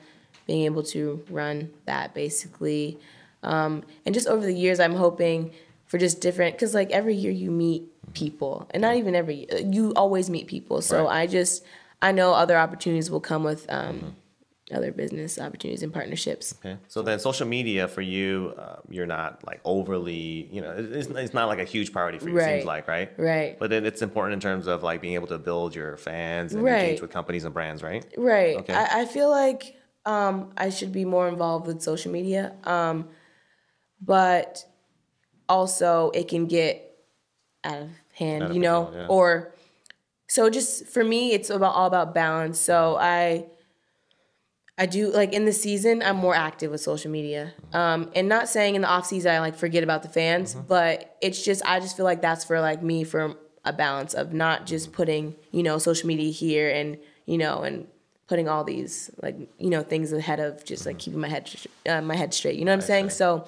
[SPEAKER 3] being able to run that basically. Um, and just over the years, I'm hoping for just different, because like every year you meet people, and not even every year, you always meet people. So
[SPEAKER 2] Right.
[SPEAKER 3] I just, I know other opportunities will come with um, other business opportunities and partnerships.
[SPEAKER 2] Okay. So then, social media for you, uh, you're not like overly, you know, it's, it's not like a huge priority for you. It seems like, right?
[SPEAKER 3] Right.
[SPEAKER 2] But then it's important in terms of like being able to build your fans and
[SPEAKER 3] Right.
[SPEAKER 2] engage with companies and brands, right?
[SPEAKER 3] Right.
[SPEAKER 2] Okay.
[SPEAKER 3] I, I feel like um, I should be more involved with social media, um, but also it can get out of hand,
[SPEAKER 2] Out of
[SPEAKER 3] you know,
[SPEAKER 2] control, yeah.
[SPEAKER 3] or so just for me, it's about all about balance. So I. I do like in the season. I'm more active with social media, um, and not saying in the off season I like forget about the fans, but it's just I just feel like that's for like me for a balance of not just putting you know social media here and you know and putting all these like you know things ahead of just like keeping my head uh, my head straight. You know what I'm saying? So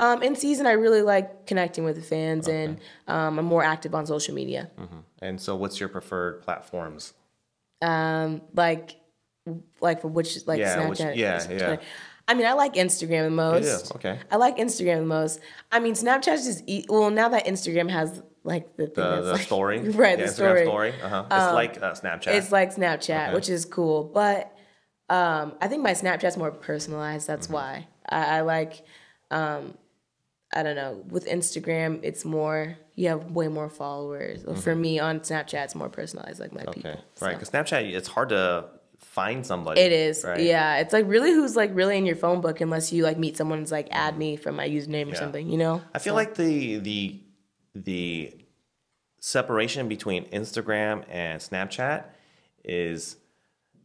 [SPEAKER 3] um, in season, I really like connecting with the fans, and um, I'm more active on social media.
[SPEAKER 2] And so, what's your preferred platforms?
[SPEAKER 3] Um, Like like for which like
[SPEAKER 2] Yeah,
[SPEAKER 3] Snapchat.
[SPEAKER 2] which- yeah, yeah.
[SPEAKER 3] I mean, I like Instagram the most.
[SPEAKER 2] Yeah, okay.
[SPEAKER 3] I like Instagram the most. I mean, Snapchat's just e- well now that Instagram has like the thing
[SPEAKER 2] The, the
[SPEAKER 3] like-
[SPEAKER 2] story,
[SPEAKER 3] right?
[SPEAKER 2] Yeah,
[SPEAKER 3] the
[SPEAKER 2] Instagram
[SPEAKER 3] story.
[SPEAKER 2] story. Uh-huh. It's like uh, Snapchat.
[SPEAKER 3] It's like Snapchat,
[SPEAKER 2] Okay.
[SPEAKER 3] which is cool, but um, I think my Snapchat's more personalized. That's
[SPEAKER 2] Mm-hmm.
[SPEAKER 3] why I, I like. Um, I don't know. With Instagram, it's more you have way more followers. For me on Snapchat, it's more personalized, like my
[SPEAKER 2] Mm-hmm. okay,
[SPEAKER 3] people.
[SPEAKER 2] right? Because Snapchat, it's hard to find somebody.
[SPEAKER 3] It is,
[SPEAKER 2] right?
[SPEAKER 3] yeah. It's like really who's like really in your phone book unless you like meet someone who's like add mm-hmm. me from my username or something, you know?
[SPEAKER 2] I feel like the the the separation between Instagram and Snapchat is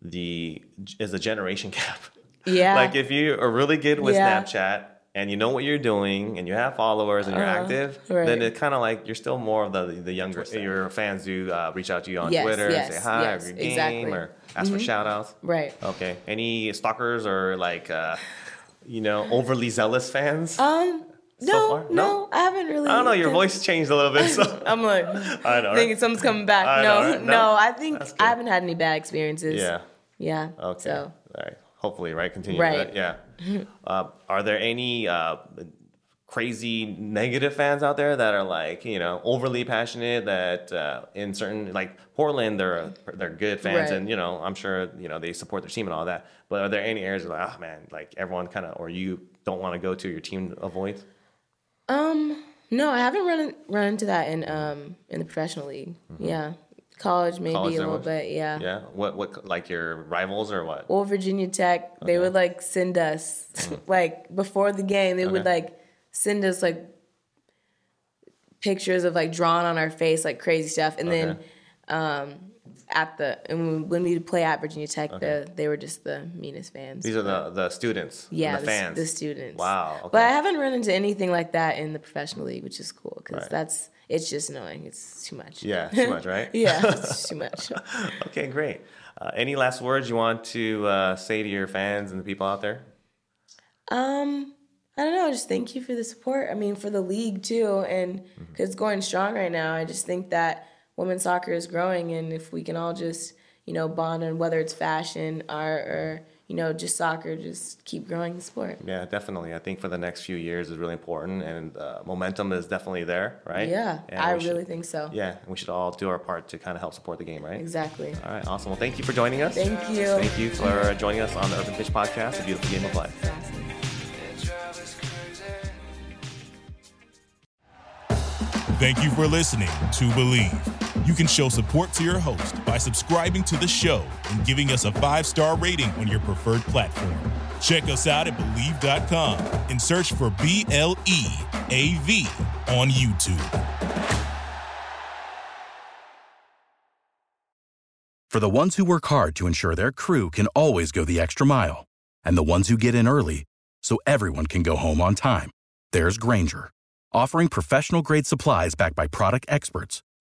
[SPEAKER 2] the is a generation gap.
[SPEAKER 3] Yeah.
[SPEAKER 2] like if you are really good with
[SPEAKER 3] Yeah.
[SPEAKER 2] Snapchat and you know what you're doing and you have followers and you're active,
[SPEAKER 3] Uh-huh. right.
[SPEAKER 2] then it's kind of like you're still more of the the younger your fans do uh, reach out to you on
[SPEAKER 3] Yes,
[SPEAKER 2] Twitter
[SPEAKER 3] yes,
[SPEAKER 2] and say hi,
[SPEAKER 3] yes,
[SPEAKER 2] have your game,
[SPEAKER 3] exactly. Mm-hmm.
[SPEAKER 2] or ask for shout outs.
[SPEAKER 3] Right.
[SPEAKER 2] Okay. Any stalkers or like uh, you know overly zealous fans?
[SPEAKER 3] Um
[SPEAKER 2] So
[SPEAKER 3] no, no,
[SPEAKER 2] No?
[SPEAKER 3] I haven't really
[SPEAKER 2] I don't know. Your voice changed a little bit, so
[SPEAKER 3] I'm like
[SPEAKER 2] I know.
[SPEAKER 3] thinking
[SPEAKER 2] Right?
[SPEAKER 3] something's coming back.
[SPEAKER 2] I
[SPEAKER 3] no,
[SPEAKER 2] know, right?
[SPEAKER 3] no,
[SPEAKER 2] No?
[SPEAKER 3] I think I haven't had any bad experiences.
[SPEAKER 2] Yeah.
[SPEAKER 3] Yeah.
[SPEAKER 2] Okay.
[SPEAKER 3] So
[SPEAKER 2] All right. Hopefully, right. Continue.
[SPEAKER 3] Right.
[SPEAKER 2] That. Yeah. uh, are there any uh, crazy negative fans out there that are like you know overly passionate that uh, in certain like Portland they're they're good fans
[SPEAKER 3] Right.
[SPEAKER 2] and you know I'm sure you know they support their team and all that. But are there any areas where like oh man like everyone kind of or you don't want to go to your team avoids?
[SPEAKER 3] um no, I haven't run run into that in um in the professional league. Yeah. College maybe.
[SPEAKER 2] College
[SPEAKER 3] a little
[SPEAKER 2] was?
[SPEAKER 3] bit, yeah.
[SPEAKER 2] Yeah. What what like your rivals or what?
[SPEAKER 3] Or Virginia Tech, they would like send us like before the game, they would
[SPEAKER 2] Mm.
[SPEAKER 3] Like send us like pictures of like drawn on our face, like crazy stuff. And then um at the and when we would play at Virginia Tech, the they were just the meanest fans.
[SPEAKER 2] These are the the students.
[SPEAKER 3] yeah,
[SPEAKER 2] the
[SPEAKER 3] the,
[SPEAKER 2] fans.
[SPEAKER 3] the students.
[SPEAKER 2] Wow. Okay.
[SPEAKER 3] But I haven't run into anything like that in the professional league, which is cool because
[SPEAKER 2] Right.
[SPEAKER 3] that's it's just annoying. It's too much.
[SPEAKER 2] yeah, too much, right?
[SPEAKER 3] yeah, it's too much.
[SPEAKER 2] Okay, great. Uh, any last words you want to uh, say to your fans and the people out there?
[SPEAKER 3] Um, I don't know. Just thank you for the support. I mean, for the league too, and
[SPEAKER 2] Mm-hmm.
[SPEAKER 3] because it's going strong right now. I just think that women's soccer is growing, and if we can all just you know bond on whether it's fashion or, or you know just soccer, just keep growing the sport.
[SPEAKER 2] Yeah, definitely. I think for the next few years is really important, and uh, momentum is definitely there, right?
[SPEAKER 3] Yeah,
[SPEAKER 2] And
[SPEAKER 3] I
[SPEAKER 2] we should-
[SPEAKER 3] really think so.
[SPEAKER 2] Yeah, we should all do our part to kind of help support the game, right?
[SPEAKER 3] Exactly.
[SPEAKER 2] All right, awesome. Well, thank you for joining us.
[SPEAKER 3] Thank you.
[SPEAKER 2] Thank you for joining us on the Urban Pitch Podcast, a beautiful game of life.
[SPEAKER 1] Thank you for listening to Bleav. You can show support to your host by subscribing to the show and giving us a five star rating on your preferred platform. Check us out at Bleav.com and search for B L E A V on YouTube.
[SPEAKER 4] For the ones who work hard to ensure their crew can always go the extra mile, and the ones who get in early so everyone can go home on time, there's Grainger, offering professional grade supplies backed by product experts